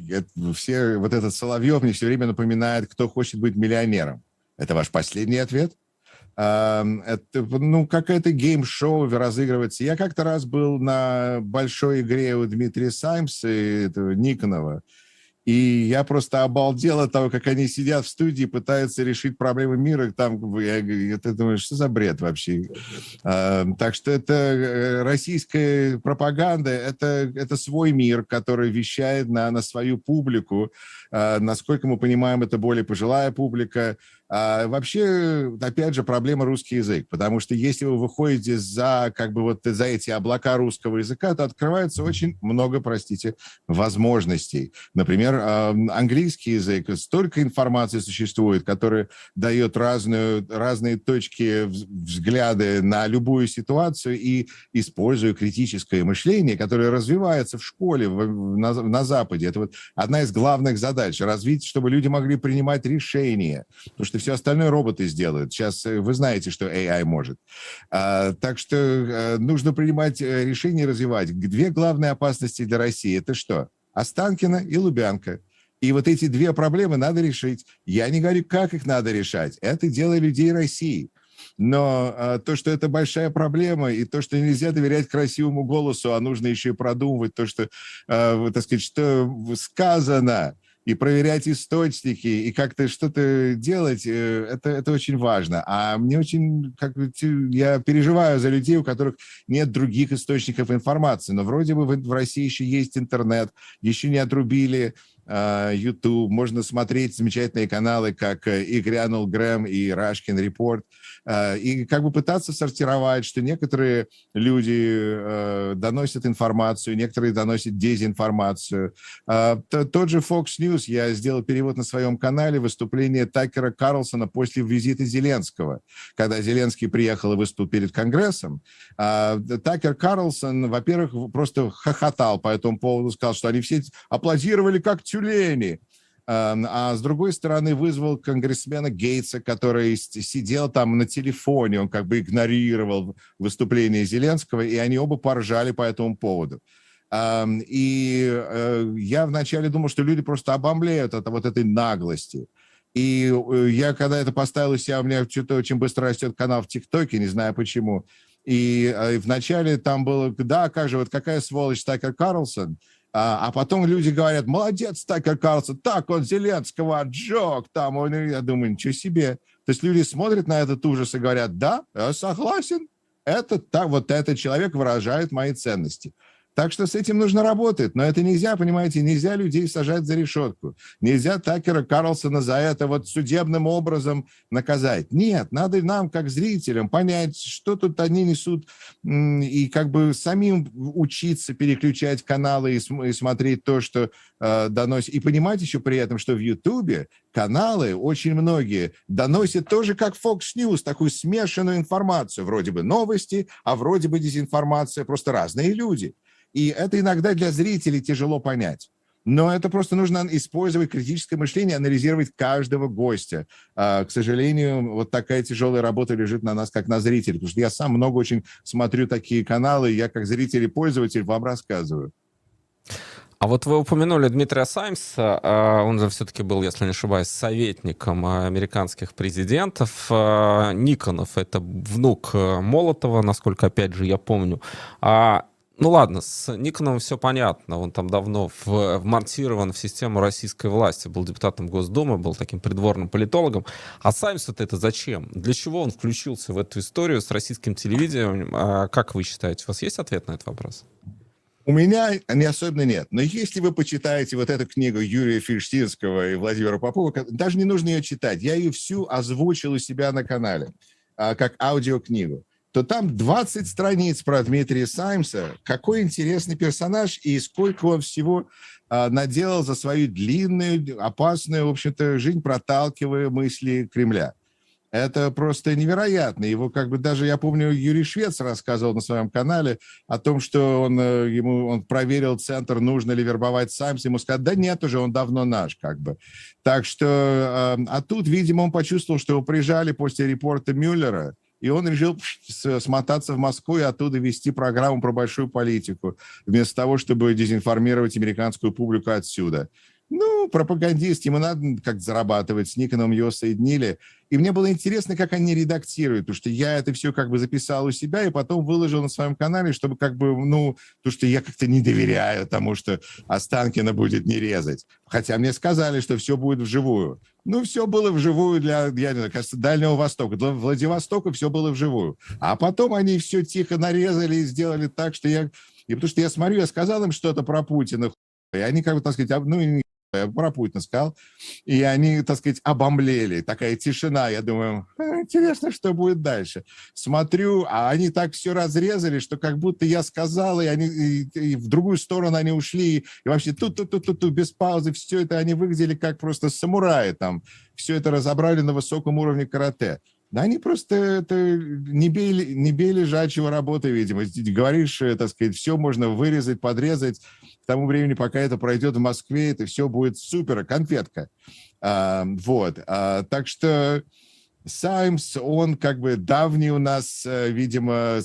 все, вот этот Соловьев мне все время напоминает, кто хочет быть миллионером. Это ваш последний ответ? Это, ну, какое-то game show разыгрывается. Я как-то раз был на большой игре у Дмитрия Саймса и этого Никонова, И я просто обалдел от того, как они сидят в студии, пытаются решить проблемы мира. Там, я, я, ты думаешь, что за бред вообще? А, так что это э, российская пропаганда, это, это свой мир, который вещает на, на свою публику. А, насколько мы понимаем, это более пожилая публика. А вообще, опять же, проблема русский язык, потому что если вы выходите за, как бы вот за эти облака русского языка, то открывается очень много, простите, возможностей. Например, английский язык, столько информации существует, которая дает разную, разные точки взгляды на любую ситуацию и используя критическое мышление, которое развивается в школе на, на Западе. Это вот одна из главных задач, развить, чтобы люди могли принимать решения. Потому что что все остальное роботы сделают. Сейчас э, вы знаете, что AI может. А, так что а, нужно принимать э, решения и развивать. Две главные опасности для России – это что? Останкино и Лубянка. И вот эти две проблемы надо решить. Я не говорю, как их надо решать. Это дело людей России. Но а, то, что это большая проблема, и то, что нельзя доверять красивому голосу, а нужно еще и продумывать то, что, а, так сказать, что сказано, и проверять источники, и как-то что-то делать, э, это, это очень важно. А мне очень, как я переживаю за людей, у которых нет других источников информации, но вроде бы в, в России еще есть интернет, еще не отрубили а, YouTube, можно смотреть замечательные каналы, как э, и Грянул Грэм, и Рашкин Репорт, а, и как бы пытаться сортировать, что некоторые люди э, доносят информацию, некоторые доносят дезинформацию. А, тот же Fox News, я сделал перевод на своем канале, выступление Такера Карлсона после визита Зеленского, когда Зеленский приехал и выступил перед Конгрессом. Такер Карлсон, во-первых, просто хохотал по этому поводу, сказал, что они все аплодировали как тюлени. А с другой стороны вызвал конгрессмена Гейтса, который сидел там на телефоне, он как бы игнорировал выступление Зеленского, и они оба поржали по этому поводу. И э, я вначале думал, что люди просто обомлеют от вот этой наглости. И э, я, когда это поставил у себя, у меня что-то очень быстро растет канал в ТикТоке, не знаю почему. И э, вначале там было, да, как же, вот какая сволочь Такер Карлсон – а, а потом люди говорят, молодец, Такер Карлсон, так он Зеленского отжег, там, он, я думаю, ничего себе. То есть люди смотрят на этот ужас и говорят, да, я согласен, это так, вот этот человек выражает мои ценности. Так что с этим нужно работать. Но это нельзя, понимаете, нельзя людей сажать за решетку. Нельзя Такера Карлсона за это вот судебным образом наказать. Нет, надо нам, как зрителям, понять, что тут они несут, и как бы самим учиться переключать каналы и, см- и смотреть то, что э, доносит. И понимать еще при этом, что в Ютубе каналы, очень многие, доносят тоже как Fox News, такую смешанную информацию. Вроде бы новости, а вроде бы дезинформация. Просто разные люди. И это иногда для зрителей тяжело понять. Но это просто нужно использовать критическое мышление, анализировать каждого гостя. А, к сожалению, вот такая тяжелая работа лежит на нас, как на зрителей, потому что я сам много очень смотрю такие каналы, я как зритель и пользователь вам рассказываю. А вот вы упомянули Дмитрия Саймса, а, он же все-таки был, если не ошибаюсь, советником американских президентов. А, Никонов — это внук Молотова, насколько, опять же, я помню. Ну ладно, с Никоном все понятно. Он там давно в, вмонтирован в систему российской власти. Был депутатом Госдумы, был таким придворным политологом. А Саймс вот это зачем? Для чего он включился в эту историю с российским телевидением? А как вы считаете? У вас есть ответ на этот вопрос? У меня не особенно нет. Но если вы почитаете вот эту книгу Юрия Фельштинского и Владимира Попова, даже не нужно ее читать. Я ее всю озвучил у себя на канале, а, как аудиокнигу то там 20 страниц про Дмитрия Саймса. Какой интересный персонаж и сколько он всего а, наделал за свою длинную, опасную, в общем-то, жизнь, проталкивая мысли Кремля. Это просто невероятно. Его как бы даже, я помню, Юрий Швец рассказывал на своем канале о том, что он, э, ему, он проверил центр, нужно ли вербовать Саймса. Ему сказали, да нет уже, он давно наш как бы. Так что, а, а тут, видимо, он почувствовал, что его прижали после репорта Мюллера, и он решил смотаться в Москву и оттуда вести программу про большую политику, вместо того, чтобы дезинформировать американскую публику отсюда. Ну, пропагандист, ему надо как зарабатывать, с Никоном его соединили. И мне было интересно, как они редактируют, потому что я это все как бы записал у себя и потом выложил на своем канале, чтобы как бы, ну, потому что я как-то не доверяю тому, что Останкина будет не резать. Хотя мне сказали, что все будет вживую. Ну, все было вживую для, я не знаю, кажется, Дальнего Востока. Для Владивостока все было вживую. А потом они все тихо нарезали и сделали так, что я... И потому что я смотрю, я сказал им что-то про Путина, и они как бы, так сказать, ну, я про Путина сказал, и они, так сказать, обомлели. Такая тишина. Я думаю, «А, интересно, что будет дальше. Смотрю, а они так все разрезали, что как будто я сказал, и они и, и в другую сторону они ушли, и вообще тут-тут-тут-тут без паузы все это они выглядели как просто самураи там. Все это разобрали на высоком уровне карате. Да они просто это не бей, не бей лежачего работы, видимо. Говоришь, э, так сказать, все можно вырезать, подрезать. К тому времени, пока это пройдет в Москве, это все будет супер, конфетка. А, вот. А, так что Саймс, он как бы давний у нас, э, видимо,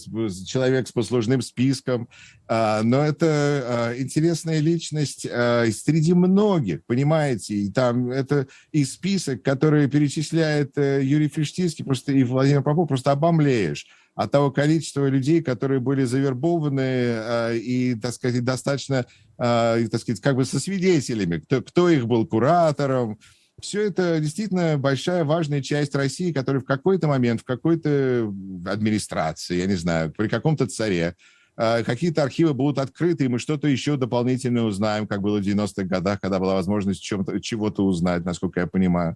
человек с послужным списком, а, но это а, интересная личность а, среди многих, понимаете, и там это и список, который перечисляет э, Юрий Фиштинский, просто и Владимир Попов, просто обомлеешь от того количества людей, которые были завербованы и, так сказать, достаточно, так сказать, как бы со свидетелями, кто, кто их был куратором, все это действительно большая важная часть России, которая в какой-то момент, в какой-то администрации, я не знаю, при каком-то царе, а, какие-то архивы будут открыты, и мы что-то еще дополнительно узнаем, как было в 90-х годах, когда была возможность чего-то узнать, насколько я понимаю.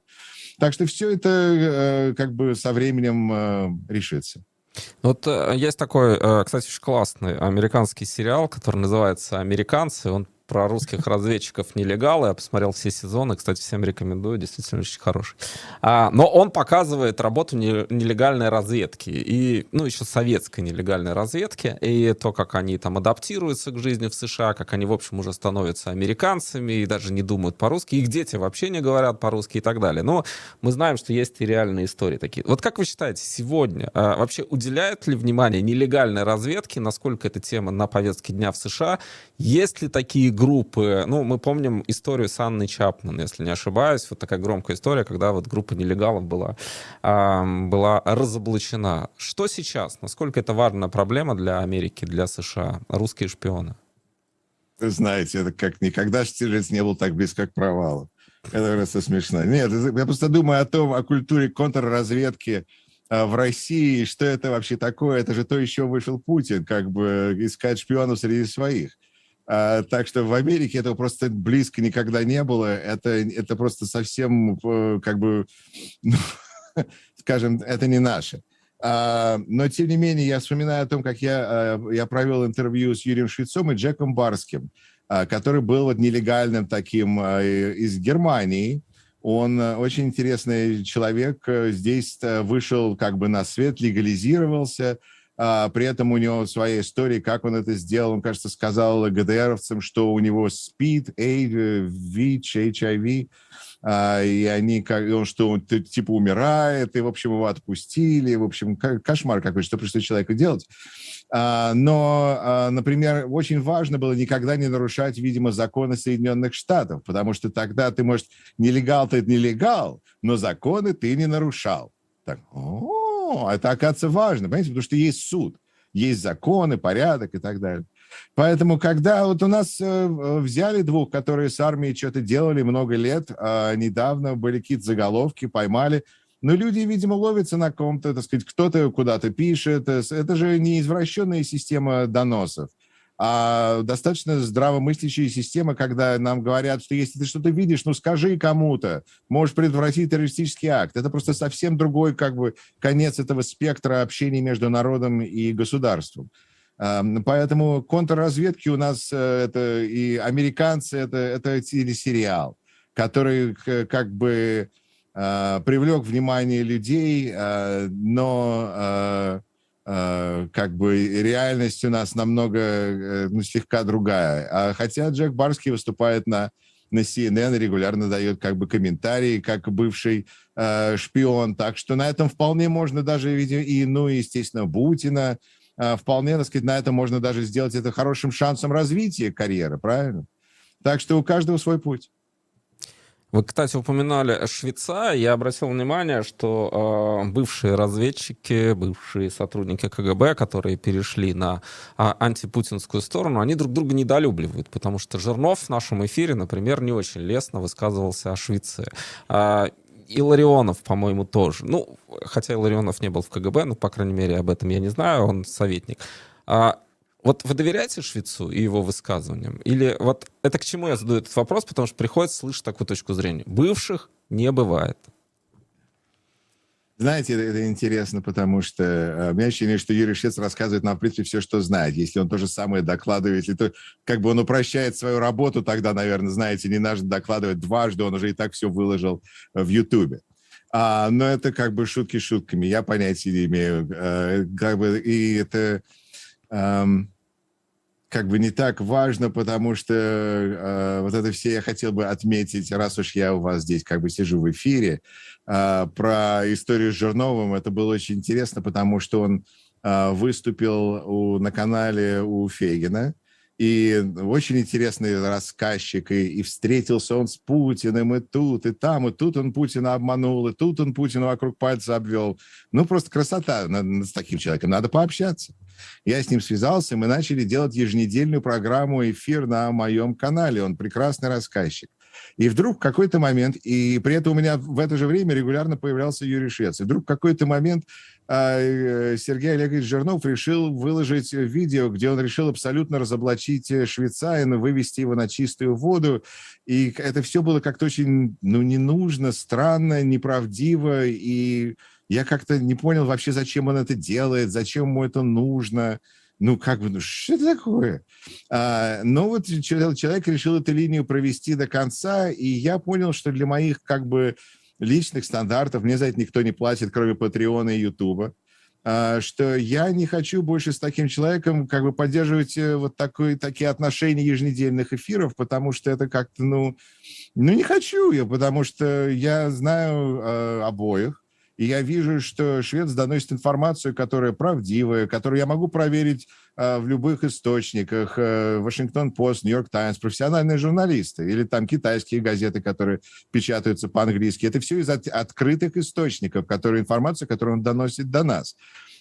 Так что все это э, как бы со временем э, решится. Вот э, есть такой, кстати, очень классный американский сериал, который называется «Американцы». Он про русских разведчиков нелегалы. Я посмотрел все сезоны. Кстати, всем рекомендую. Действительно очень хороший. А, но он показывает работу нелегальной разведки. И, ну, еще советской нелегальной разведки. И то, как они там адаптируются к жизни в США, как они, в общем, уже становятся американцами и даже не думают по-русски. Их дети вообще не говорят по-русски и так далее. Но мы знаем, что есть и реальные истории такие. Вот как вы считаете, сегодня а, вообще уделяют ли внимание нелегальной разведке? Насколько эта тема на повестке дня в США? Есть ли такие группы, ну, мы помним историю с Анной Чапман, если не ошибаюсь, вот такая громкая история, когда вот группа нелегалов была, была разоблачена. Что сейчас? Насколько это важная проблема для Америки, для США? Русские шпионы. Вы знаете, это как никогда Штирлиц не был так близко к провалу. Это просто смешно. Нет, я просто думаю о том, о культуре контрразведки а, в России, что это вообще такое. Это же то, еще вышел Путин, как бы искать шпионов среди своих. А, так что в Америке этого просто близко никогда не было. Это, это просто совсем, э, как бы, ну, <laughs> скажем, это не наше. А, но, тем не менее, я вспоминаю о том, как я, а, я провел интервью с Юрием Швецом и Джеком Барским, а, который был вот нелегальным таким а, из Германии. Он э, очень интересный человек. Здесь э, вышел как бы на свет, легализировался, а, при этом у него своя история, как он это сделал. Он, кажется, сказал ГДРовцам, что у него СПИД, ВИЧ, HIV, а, и они, как, что, он типа умирает, и, в общем, его отпустили. В общем, кошмар какой, что пришлось человеку делать. А, но, например, очень важно было никогда не нарушать, видимо, законы Соединенных Штатов, потому что тогда ты, может, нелегал ты нелегал, но законы ты не нарушал. Так, о, это, оказывается, важно, понимаете, потому что есть суд, есть законы, порядок и так далее. Поэтому, когда вот у нас э, взяли двух, которые с армией что-то делали много лет, э, недавно были какие-то заголовки, поймали, но люди, видимо, ловятся на ком-то, так сказать, кто-то куда-то пишет. Это же не извращенная система доносов а достаточно здравомыслящая система, когда нам говорят, что если ты что-то видишь, ну скажи кому-то, можешь предотвратить террористический акт. Это просто совсем другой как бы конец этого спектра общения между народом и государством. Поэтому контрразведки у нас э, это и американцы, это, это телесериал, который как бы а, привлек внимание людей, а, но Э, как бы реальность у нас намного, э, ну, слегка другая. А хотя Джек Барский выступает на, на CNN, регулярно дает как бы комментарии, как бывший э, шпион. Так что на этом вполне можно даже, видимо, и, ну, естественно, Бутина, э, вполне, так сказать, на этом можно даже сделать это хорошим шансом развития карьеры, правильно? Так что у каждого свой путь. Вы, кстати, упоминали Швейца. Я обратил внимание, что э, бывшие разведчики, бывшие сотрудники КГБ, которые перешли на э, антипутинскую сторону, они друг друга недолюбливают, потому что Жирнов в нашем эфире, например, не очень лестно высказывался о Швейце. Э, и Ларионов, по-моему, тоже. Ну, хотя Ларионов не был в КГБ, но, по крайней мере, об этом я не знаю, он советник. А, вот вы доверяете Швецу и его высказываниям? Или вот это к чему я задаю этот вопрос? Потому что приходится слышать такую точку зрения. Бывших не бывает. Знаете, это, это интересно, потому что э, у меня ощущение, что Юрий Швец рассказывает нам, в принципе, все, что знает. Если он то же самое докладывает, если то, как бы он упрощает свою работу, тогда, наверное, знаете, не нужно докладывать дважды, он уже и так все выложил в Ютубе. А, но это как бы шутки шутками, я понятия не имею. А, как бы, и это... Эм, как бы не так важно, потому что э, вот это все я хотел бы отметить, раз уж я у вас здесь как бы сижу в эфире, э, про историю с Жирновым. Это было очень интересно, потому что он э, выступил у, на канале у Фейгина, и очень интересный рассказчик, и, и встретился он с Путиным, и тут, и там, и тут он Путина обманул, и тут он Путина вокруг пальца обвел. Ну, просто красота. С таким человеком надо пообщаться. Я с ним связался, мы начали делать еженедельную программу «Эфир» на моем канале. Он прекрасный рассказчик. И вдруг в какой-то момент, и при этом у меня в это же время регулярно появлялся Юрий Швец, и вдруг в какой-то момент э, Сергей Олегович Жернов решил выложить видео, где он решил абсолютно разоблачить Швеца и вывести его на чистую воду. И это все было как-то очень, ну, не нужно, странно, неправдиво, и я как-то не понял вообще, зачем он это делает, зачем ему это нужно. Ну, как бы, ну, что это такое? А, но вот человек решил эту линию провести до конца, и я понял, что для моих, как бы, личных стандартов, мне за это никто не платит, кроме Патреона и Ютуба, а, что я не хочу больше с таким человеком как бы поддерживать э, вот такой, такие отношения еженедельных эфиров, потому что это как-то, ну, ну не хочу я, потому что я знаю э, обоих, и я вижу, что швец доносит информацию, которая правдивая, которую я могу проверить э, в любых источниках. Вашингтон-Пост, Нью-Йорк Таймс, профессиональные журналисты или там китайские газеты, которые печатаются по-английски. Это все из от, открытых источников, которые, информация, которую он доносит до нас.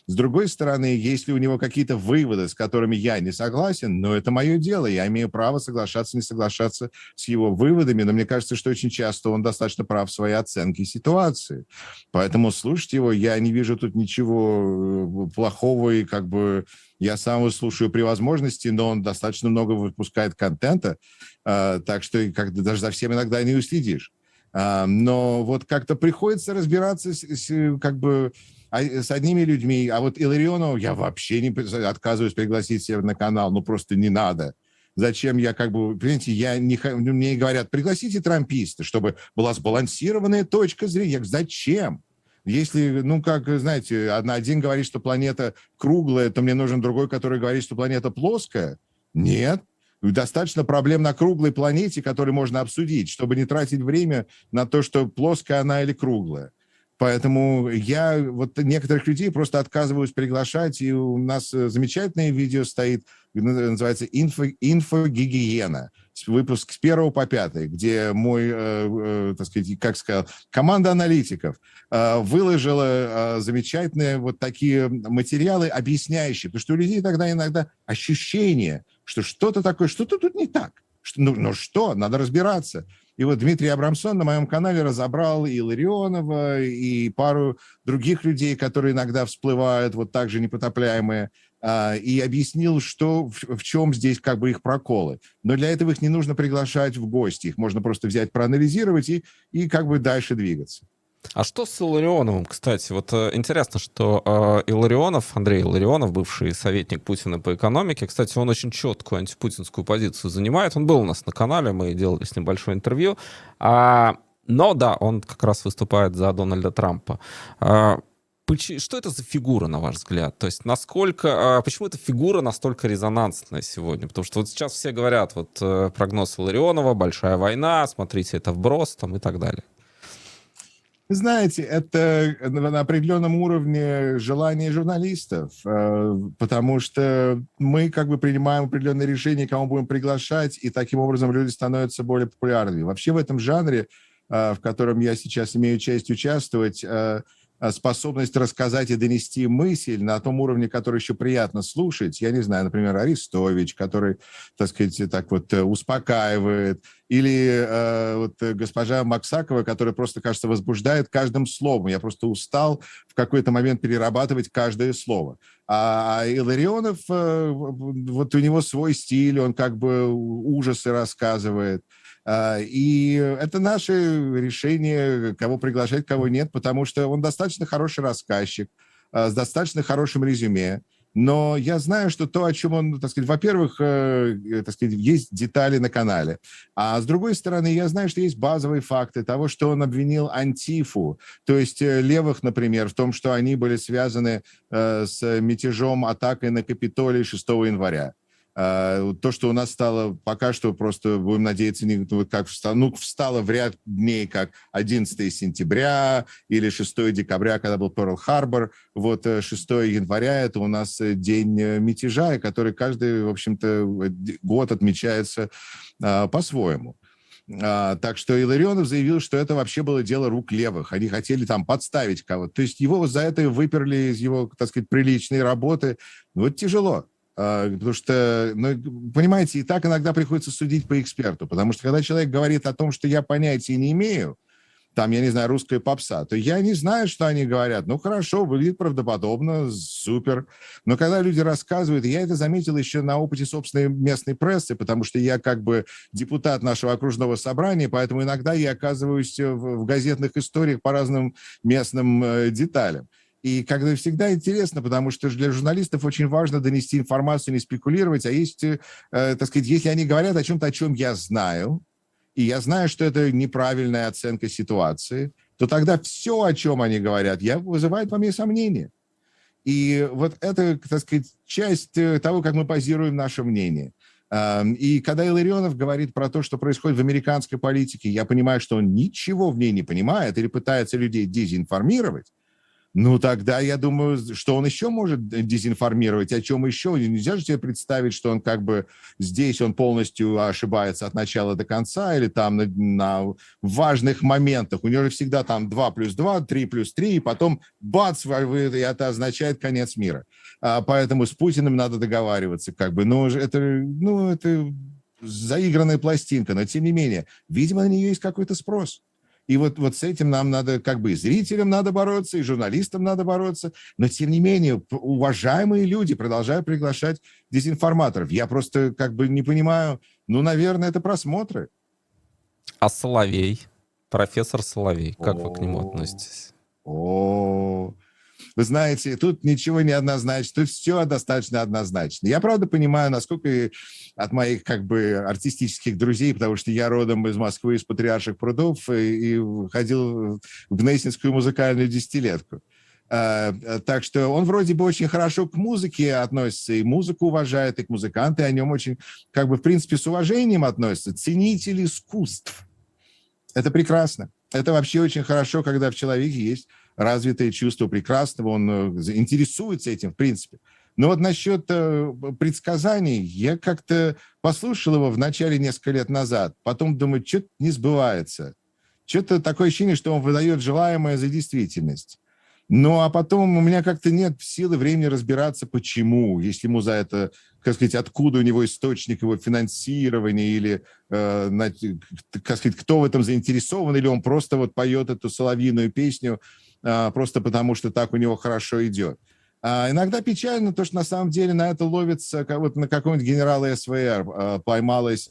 С другой стороны, если у него какие-то выводы, с которыми я не согласен, но это мое дело, я имею право соглашаться, не соглашаться с его выводами, но мне кажется, что очень часто он достаточно прав в своей оценке ситуации. Поэтому слушать его я не вижу тут ничего э, плохого, и как бы я сам его слушаю при возможности, но он достаточно много выпускает контента, э, так что как даже за всем иногда не уследишь. Э, но вот как-то приходится разбираться с, с, как бы с одними людьми, а вот Иларионова я вообще не отказываюсь пригласить себе на канал, ну просто не надо. Зачем я как бы, понимаете, я не, мне говорят, пригласите трамписта, чтобы была сбалансированная точка зрения. Зачем? Если, ну, как, знаете, один говорит, что планета круглая, то мне нужен другой, который говорит, что планета плоская. Нет. Достаточно проблем на круглой планете, которые можно обсудить, чтобы не тратить время на то, что плоская она или круглая. Поэтому я вот некоторых людей просто отказываюсь приглашать, и у нас э, замечательное видео стоит, называется «Инфо, «Инфогигиена», выпуск с первого по пятый, где мой, э, э, так сказать, как сказал, команда аналитиков э, выложила э, замечательные вот такие материалы, объясняющие, потому что у людей тогда иногда ощущение, что что-то такое, что-то тут не так. Что, ну, ну что, надо разбираться. И вот Дмитрий Абрамсон на моем канале разобрал и Ларионова, и пару других людей, которые иногда всплывают, вот так же непотопляемые, а, и объяснил, что, в чем здесь как бы их проколы. Но для этого их не нужно приглашать в гости, их можно просто взять, проанализировать и, и как бы дальше двигаться. А что с Илларионовым, кстати? Вот э, интересно, что э, Илларионов, Андрей Илларионов, бывший советник Путина по экономике, кстати, он очень четкую антипутинскую позицию занимает. Он был у нас на канале, мы делали с ним большое интервью. А, но да, он как раз выступает за Дональда Трампа. А, что это за фигура, на ваш взгляд? То есть насколько, а, почему эта фигура настолько резонансная сегодня? Потому что вот сейчас все говорят, вот э, прогноз Ларионова, большая война, смотрите, это вброс там и так далее. Знаете, это на определенном уровне желание журналистов, э, потому что мы как бы принимаем определенные решения, кого будем приглашать, и таким образом люди становятся более популярными. Вообще в этом жанре в котором я сейчас имею честь участвовать, Э, способность рассказать и донести мысль на том уровне, который еще приятно слушать. Я не знаю, например, Арестович, который, так сказать, так вот э, успокаивает, или э, вот госпожа Максакова, которая просто, кажется, возбуждает каждым словом. Я просто устал в какой-то момент перерабатывать каждое слово. А, а Иларионов, э, вот у него свой стиль, он как бы ужасы рассказывает. А, и это наше решение, кого приглашать, кого нет, потому что он достаточно хороший рассказчик, а, с достаточно хорошим резюме. Но я знаю, что то, о чем он, так сказать, во-первых, э, э, так сказать, есть детали на канале, а с другой стороны, я знаю, что есть базовые факты того, что он обвинил Антифу, то есть э, левых, например, в том, что они были связаны с мятежом, атакой на Капитолий 6 января. А, то, что у нас стало пока что просто, будем надеяться, не как встало, ну, встало в ряд дней, как 11 сентября или 6 декабря, когда был Перл-Харбор. Вот 6 э, января – это у нас э, день э, мятежа, который каждый, в общем-то, год отмечается а, по-своему. А, так что Иларионов заявил, что это вообще было дело рук левых. Они хотели там подставить кого-то. То есть его за это выперли из его, так сказать, приличной работы. Вот тяжело. А, потому что, ну, понимаете, и так иногда приходится судить по эксперту, потому что когда человек говорит о том, что я понятия не имею, там, я не знаю, русская попса, то я не знаю, что они говорят. Ну, хорошо, выглядит правдоподобно, супер. Но когда люди рассказывают, я это заметил еще на опыте собственной местной прессы, потому что я как бы депутат нашего окружного собрания, поэтому иногда я оказываюсь в, газетных историях по разным местным э, деталям. И когда всегда интересно, потому что для журналистов очень важно донести информацию, не спекулировать, а есть, э, так сказать, если они говорят о чем-то, о чем я знаю, и я знаю, что это неправильная оценка ситуации, то тогда все, о чем они говорят, я, вызывает во мне сомнения. И вот это, так сказать, часть э, того, как мы позируем наше мнение. И когда Иларионов говорит про то, что происходит в американской политике, я понимаю, что он ничего в ней не понимает или пытается людей дезинформировать, ну, тогда я думаю, что он еще может дезинформировать, о чем еще. Нельзя же себе представить, что он как бы здесь он полностью ошибается от начала до конца или там на, на важных моментах. У него же всегда там 2 плюс 2, 3 плюс 3, и потом бац, и это означает конец мира. А, поэтому с Путиным надо договариваться как бы. Ну, это, ну, это заигранная пластинка, но тем не менее, видимо, на нее есть какой-то спрос. И вот, вот с этим нам надо, как бы и зрителям надо бороться, и журналистам надо бороться. Но, тем не менее, уважаемые люди продолжают приглашать дезинформаторов. Я просто как бы не понимаю, ну, наверное, это просмотры. А Соловей? Профессор Соловей, как О, вы к нему относитесь? О, вы знаете, тут ничего не однозначно, тут все достаточно однозначно. Я, правда, понимаю, насколько от моих как бы артистических друзей, потому что я родом из Москвы, из Патриарших прудов, и, и ходил в Гнесинскую музыкальную десятилетку. А, так что он вроде бы очень хорошо к музыке относится, и музыку уважает, и к музыканты о нем очень, как бы, в принципе, с уважением относятся. Ценитель искусств. Это прекрасно. Это вообще очень хорошо, когда в человеке есть развитое чувство прекрасного, он э, интересуется этим, в принципе. Но вот насчет э, предсказаний, я как-то послушал его в начале несколько лет назад, потом думаю, что-то не сбывается. Что-то такое ощущение, что он выдает желаемое за действительность. Ну, а потом у меня как-то нет силы, времени разбираться, почему, если ему за это, как сказать, откуда у него источник его финансирования, или, э, как сказать, кто в этом заинтересован, или он просто вот поет эту соловьиную песню, просто потому что так у него хорошо идет. А иногда печально то, что на самом деле на это ловится, как вот на каком-нибудь генерала СВР а, поймалась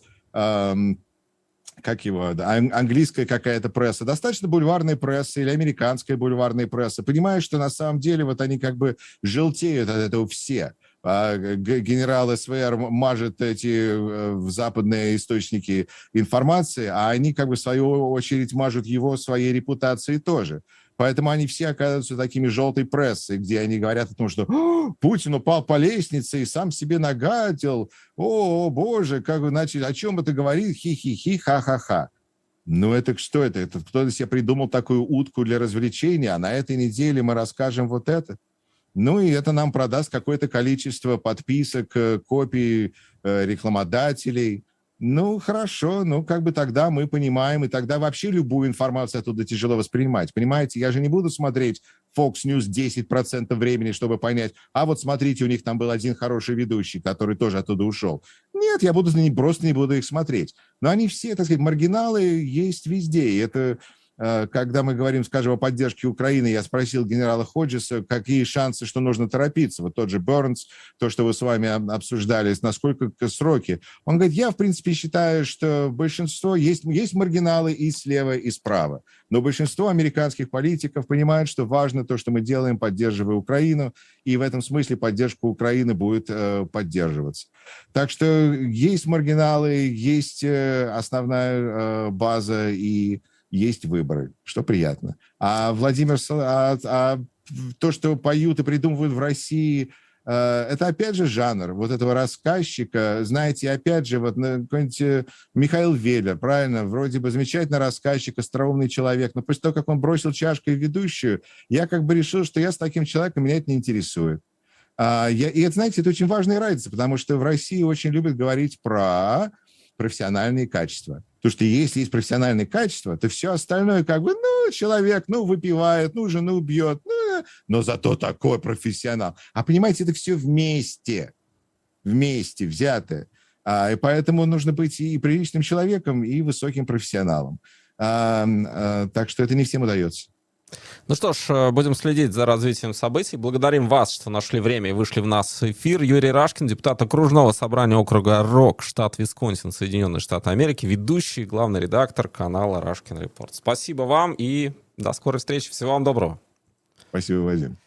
как его, английская какая-то пресса, достаточно бульварная пресса или американская бульварная пресса, понимаешь, что на самом деле вот они как бы желтеют от этого все. Генерал СВР мажет эти э, западные источники информации, а они как бы в свою очередь мажут его своей репутацией тоже. Поэтому они все оказываются такими желтой прессой, где они говорят о том, что Путин упал по лестнице и сам себе нагадил. О, о боже, как начали, о чем это говорит? Хи-хи-хи, ха-ха-ха. Ну, это что это? это кто-то себе придумал такую утку для развлечения, а на этой неделе мы расскажем вот это. Ну, и это нам продаст какое-то количество подписок, э, копий э, рекламодателей – Ну, хорошо, ну, как бы тогда мы понимаем, и тогда вообще любую информацию оттуда тяжело воспринимать. Понимаете, я же не буду смотреть Fox News 10% времени, чтобы понять, а вот смотрите, у них там был один хороший ведущий, который тоже оттуда ушел. Нет, я буду просто не буду их смотреть. Но они все, так сказать, маргиналы есть везде, и это когда мы говорим, скажем, о поддержке Украины, я спросил генерала Ходжеса, какие шансы, что нужно торопиться. Вот тот же Бернс, то, что вы с вами обсуждали, насколько сроки. Он говорит, я, в принципе, считаю, что большинство, есть, есть маргиналы и слева, и справа, но большинство американских политиков понимают, что важно то, что мы делаем, поддерживая Украину, и в этом смысле поддержка Украины будет э, поддерживаться. Так что есть маргиналы, есть э, основная э, база и есть выборы, что приятно. А Владимир, а, а то, что поют и придумывают в России, э, это опять же жанр вот этого рассказчика. Знаете, опять же, вот какой-нибудь э, Михаил Веллер, правильно, вроде бы замечательный рассказчик, остроумный человек, но после того, как он бросил чашкой ведущую, я как бы решил, что я с таким человеком, меня это не интересует. А, я, и это, знаете, это очень важная разница, потому что в России очень любят говорить про профессиональные качества. Потому что если есть профессиональные качества, то все остальное как бы, ну, человек, ну, выпивает, ну, жену бьет, ну, но зато такой профессионал. А понимаете, это все вместе, вместе взятое. А, и поэтому нужно быть и приличным человеком, и высоким профессионалом. А, а, так что это не всем удается. Ну что ж, э, будем следить за развитием событий. Благодарим вас, что нашли время и вышли в нас эфир. Юрий Рашкин, депутат окружного собрания округа РОК, штат Висконсин, Соединенные Штаты Америки, ведущий, главный редактор канала Рашкин Репорт. Спасибо вам и до скорой встречи. Всего вам доброго. Спасибо, Вадим.